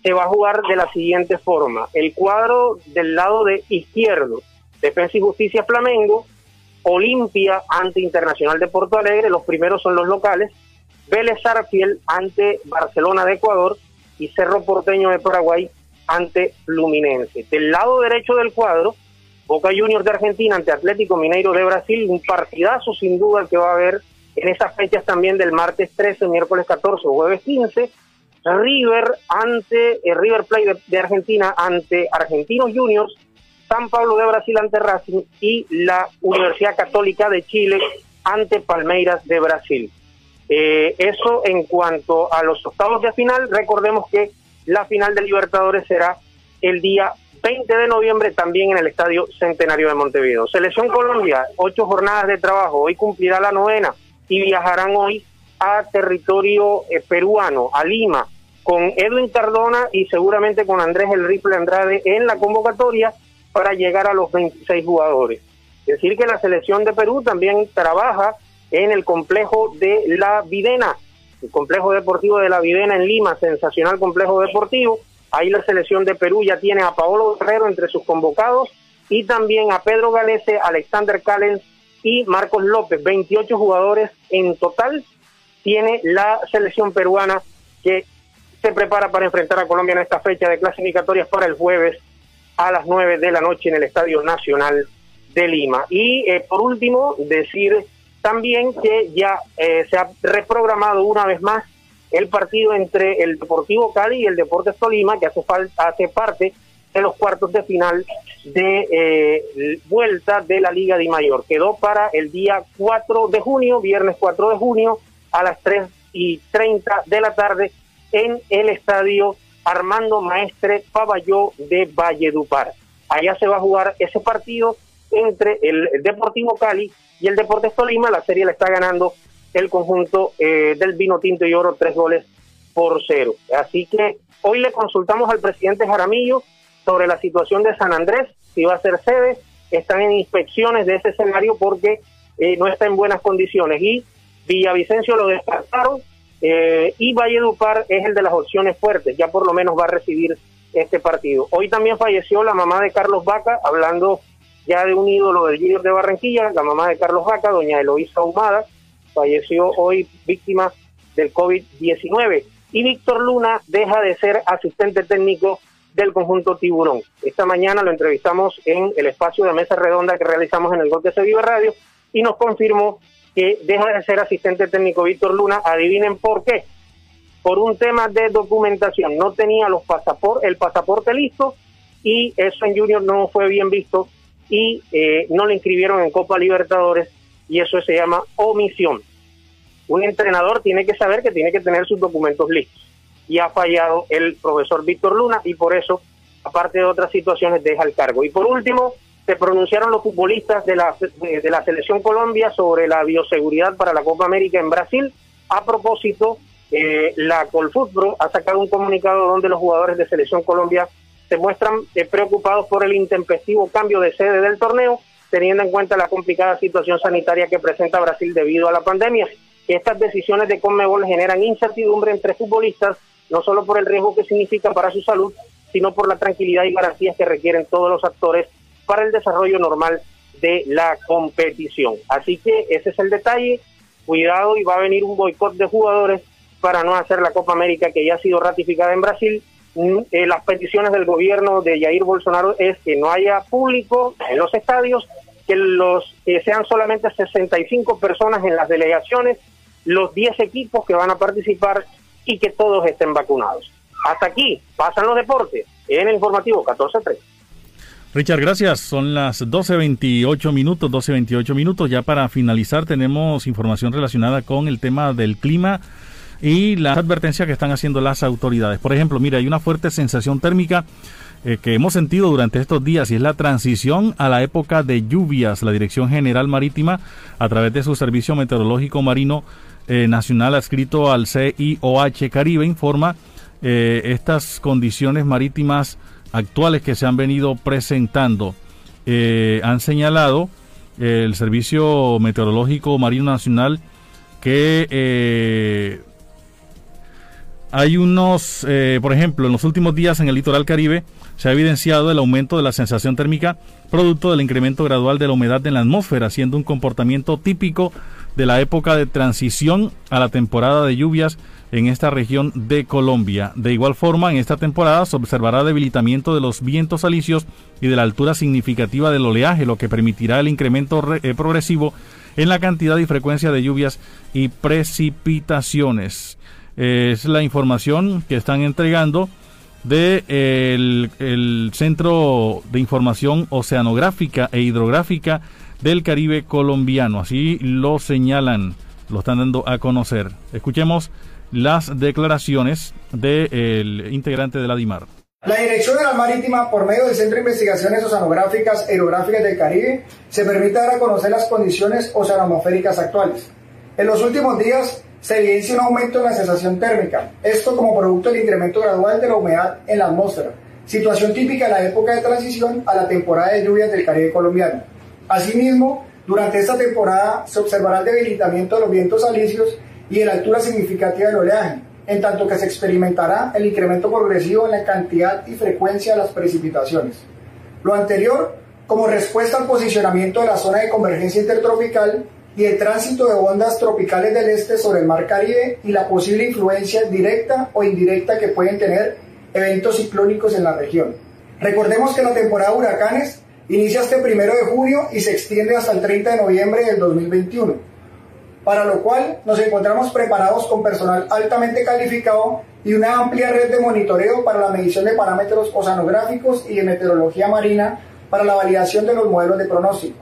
se va a jugar de la siguiente forma. El cuadro del lado de izquierdo, Defensa y Justicia Flamengo, Olimpia ante Internacional de Porto Alegre, los primeros son los locales, Vélez Arfiel ante Barcelona de Ecuador y Cerro Porteño de Paraguay ante Fluminense. Del lado derecho del cuadro, Boca Juniors de Argentina ante Atlético Mineiro de Brasil, un partidazo sin duda que va a haber en esas fechas también del martes 13, miércoles 14 o jueves 15. River ante eh, River Plate de, Argentina ante Argentinos Juniors, San Pablo de Brasil ante Racing y la Universidad Católica de Chile ante Palmeiras de Brasil. Eh, eso en cuanto a los octavos de final, recordemos que la final de Libertadores será el día 20 de noviembre también en el Estadio Centenario de Montevideo. Selección Colombia, ocho jornadas de trabajo, hoy cumplirá la novena y viajarán hoy a territorio eh, peruano, a Lima, con Edwin Cardona y seguramente con Andrés El Rifle Andrade en la convocatoria para llegar a los 26 jugadores. Es decir, que la selección de Perú también trabaja en el complejo de la Videna, el complejo deportivo de la Videna en Lima, sensacional complejo deportivo, Ahí la selección de Perú ya tiene a Paolo Guerrero entre sus convocados y también a Pedro Galese, Alexander Callens y Marcos López. 28 jugadores en total tiene la selección peruana que se prepara para enfrentar a Colombia en esta fecha de clasificatorias para el jueves a las 9 de la noche en el Estadio Nacional de Lima. Y eh, por último, decir también que ya eh, se ha reprogramado una vez más el partido entre el Deportivo Cali y el Deportes Tolima, que hace, falta, hace parte de los cuartos de final de eh, vuelta de la Liga de Mayor. Quedó para el día 4 de junio, viernes 4 de junio, a las 3 y 30 de la tarde en el estadio Armando Maestre Paballó de Valledupar. Allá se va a jugar ese partido entre el Deportivo Cali y el Deportes Tolima. La serie la está ganando el conjunto eh, del Vino Tinto y Oro tres goles por cero. Así que hoy le consultamos al presidente Jaramillo sobre la situación de San Andrés, si va a ser sede, están en inspecciones de ese escenario porque eh, no está en buenas condiciones y Villavicencio lo descartaron eh, y Valledupar es el de las opciones fuertes, ya por lo menos va a recibir este partido. Hoy también falleció la mamá de Carlos Vaca, hablando ya de un ídolo del Junior de Barranquilla, la mamá de Carlos Vaca, doña Eloísa Humada, falleció hoy víctima del COVID-19. Y Víctor Luna deja de ser asistente técnico del conjunto Tiburón. Esta mañana lo entrevistamos en el espacio de mesa redonda que realizamos en el Gol de Sevilla Radio y nos confirmó que deja de ser asistente técnico Víctor Luna. Adivinen por qué. Por un tema de documentación. No tenía los pasaportes, el pasaporte listo y eso en Junior no fue bien visto y eh, no le inscribieron en Copa Libertadores y eso se llama omisión. Un entrenador tiene que saber que tiene que tener sus documentos listos y ha fallado el profesor Víctor Luna y por eso, aparte de otras situaciones, deja el cargo. Y por último, se pronunciaron los futbolistas de la, de, la selección Colombia sobre la bioseguridad para la Copa América en Brasil. A propósito, eh, la Colfutbro ha sacado un comunicado donde los jugadores de selección Colombia se muestran eh, preocupados por el intempestivo cambio de sede del torneo teniendo en cuenta la complicada situación sanitaria que presenta Brasil debido a la pandemia. Estas decisiones de Conmebol generan incertidumbre entre futbolistas, no solo por el riesgo que significa para su salud, sino por la tranquilidad y garantías que requieren todos los actores para el desarrollo normal de la competición. Así que ese es el detalle. Cuidado y va a venir un boicot de jugadores para no hacer la Copa América que ya ha sido ratificada en Brasil. Mm, eh, las peticiones del gobierno de Jair Bolsonaro es que no haya público en los estadios, que los sean solamente 65 personas en las delegaciones, los 10 equipos que van a participar y que todos estén vacunados. Hasta aquí pasan los deportes en el informativo 14.3. Richard, gracias. Son las 12.28 minutos, 12.28 minutos. Ya para finalizar tenemos información relacionada con el tema del clima y las advertencias que están haciendo las autoridades. Por ejemplo, mira, hay una fuerte sensación térmica eh, que hemos sentido durante estos días y es la transición a la época de lluvias. La Dirección General Marítima, a través de su Servicio Meteorológico Marino eh, Nacional adscrito al CIOH Caribe, informa eh, estas condiciones marítimas actuales que se han venido presentando. Eh, han señalado el Servicio Meteorológico Marino Nacional que hay unos, por ejemplo, en los últimos días en el litoral caribe se ha evidenciado el aumento de la sensación térmica producto del incremento gradual de la humedad en la atmósfera, siendo un comportamiento típico de la época de transición a la temporada de lluvias en esta región de Colombia. De igual forma, en esta temporada se observará debilitamiento de los vientos alisios y de la altura significativa del oleaje, lo que permitirá el incremento eh, progresivo en la cantidad y frecuencia de lluvias y precipitaciones. Es la información que están entregando del de el Centro de Información Oceanográfica e Hidrográfica del Caribe colombiano. Así lo señalan, lo están dando a conocer. Escuchemos las declaraciones del integrante de la DIMAR. La Dirección de la Marítima, por medio del Centro de Investigaciones Oceanográficas e Hidrográficas del Caribe, se permite dar a conocer las condiciones oceanomosféricas actuales. En los últimos días se evidencia un aumento en la sensación térmica, esto como producto del incremento gradual de la humedad en la atmósfera, situación típica de la época de transición a la temporada de lluvias del Caribe colombiano. Asimismo, durante esta temporada se observará el debilitamiento de los vientos alisios y de la altura significativa del oleaje, en tanto que se experimentará el incremento progresivo en la cantidad y frecuencia de las precipitaciones. Lo anterior, como respuesta al posicionamiento de la zona de convergencia intertropical y el tránsito de ondas tropicales del este sobre el mar Caribe y la posible influencia directa o indirecta que pueden tener eventos ciclónicos en la región. Recordemos que la temporada de huracanes inicia este primero de junio y se extiende hasta el 30 de noviembre del 2021 para lo cual nos encontramos preparados con personal altamente calificado y una amplia red de monitoreo para la medición de parámetros oceanográficos y de meteorología marina para la validación de los modelos de pronóstico.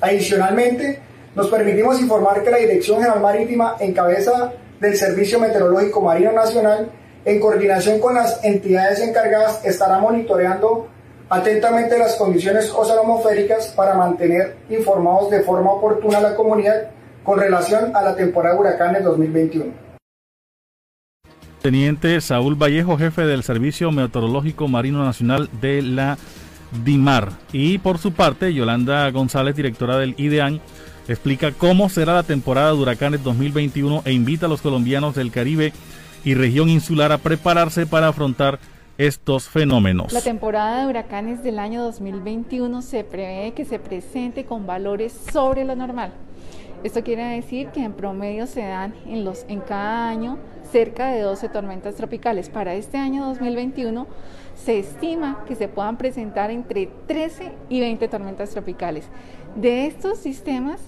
Adicionalmente, nos permitimos informar que la Dirección General Marítima, en cabeza del Servicio Meteorológico Marino Nacional, en coordinación con las entidades encargadas, estará monitoreando atentamente las condiciones oceanoféricas para mantener informados de forma oportuna a la comunidad con relación a la temporada de huracanes 2021. Teniente Saúl Vallejo, jefe del Servicio Meteorológico Marino Nacional de la DIMAR. Y por su parte, Yolanda González, directora del IDEAN, explica cómo será la temporada de huracanes 2021 e invita a los colombianos del Caribe y región insular a prepararse para afrontar estos fenómenos. La temporada de huracanes del año 2021 se prevé que se presente con valores sobre lo normal. Esto quiere decir que en promedio se dan en, los, en cada año cerca de 12 tormentas tropicales. Para este año 2021 se estima que se puedan presentar entre 13 y 20 tormentas tropicales. De estos sistemas,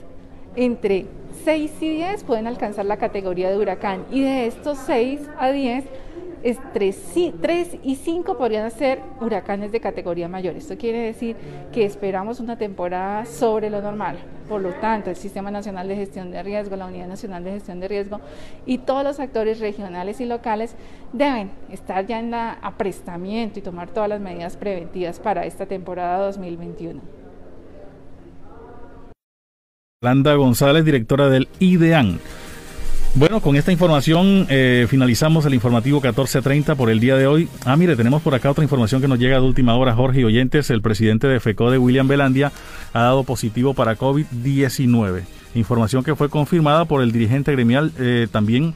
entre 6 y 10 pueden alcanzar la categoría de huracán y de estos 6 a 10 entre 3 y 5 podrían ser huracanes de categoría mayor. Esto quiere decir que esperamos una temporada sobre lo normal. Por lo tanto, el Sistema Nacional de Gestión de Riesgo, la Unidad Nacional de Gestión de Riesgo y todos los actores regionales y locales deben estar ya en la aprestamiento y tomar todas las medidas preventivas para esta temporada 2021. Landa González, directora del IDEAN. Bueno, con esta información eh, finalizamos el informativo 1430 por el día de hoy. Ah, mire, tenemos por acá otra información que nos llega de última hora. Jorge Oyentes, el presidente de FECODE, William Belandia, ha dado positivo para COVID-19. Información que fue confirmada por el dirigente gremial eh, también,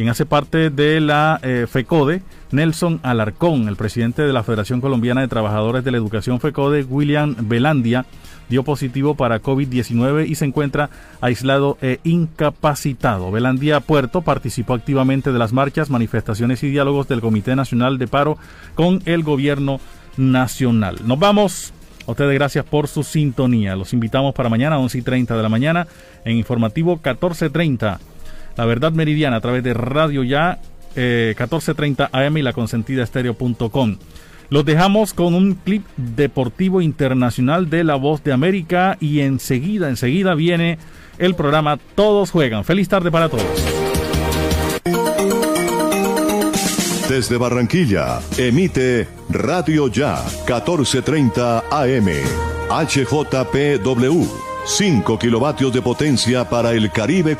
quien hace parte de la eh, FECODE, Nelson Alarcón, el presidente de la Federación Colombiana de Trabajadores de la Educación FECODE, William Belandia dio positivo para COVID-19 y se encuentra aislado e incapacitado. Belandía Puerto participó activamente de las marchas, manifestaciones y diálogos del Comité Nacional de Paro con el gobierno nacional. Nos vamos. A ustedes gracias por su sintonía. Los invitamos para mañana a 11 y 30 de la mañana en informativo 1430. La verdad meridiana a través de Radio Ya 1430 eh, AM y la consentida estéreo.com. Los dejamos con un clip deportivo internacional de La Voz de América y enseguida, enseguida viene el programa Todos Juegan. Feliz tarde para todos. Desde Barranquilla, emite Radio Ya 1430 AM. HJPW, 5 kilovatios de potencia para el Caribe.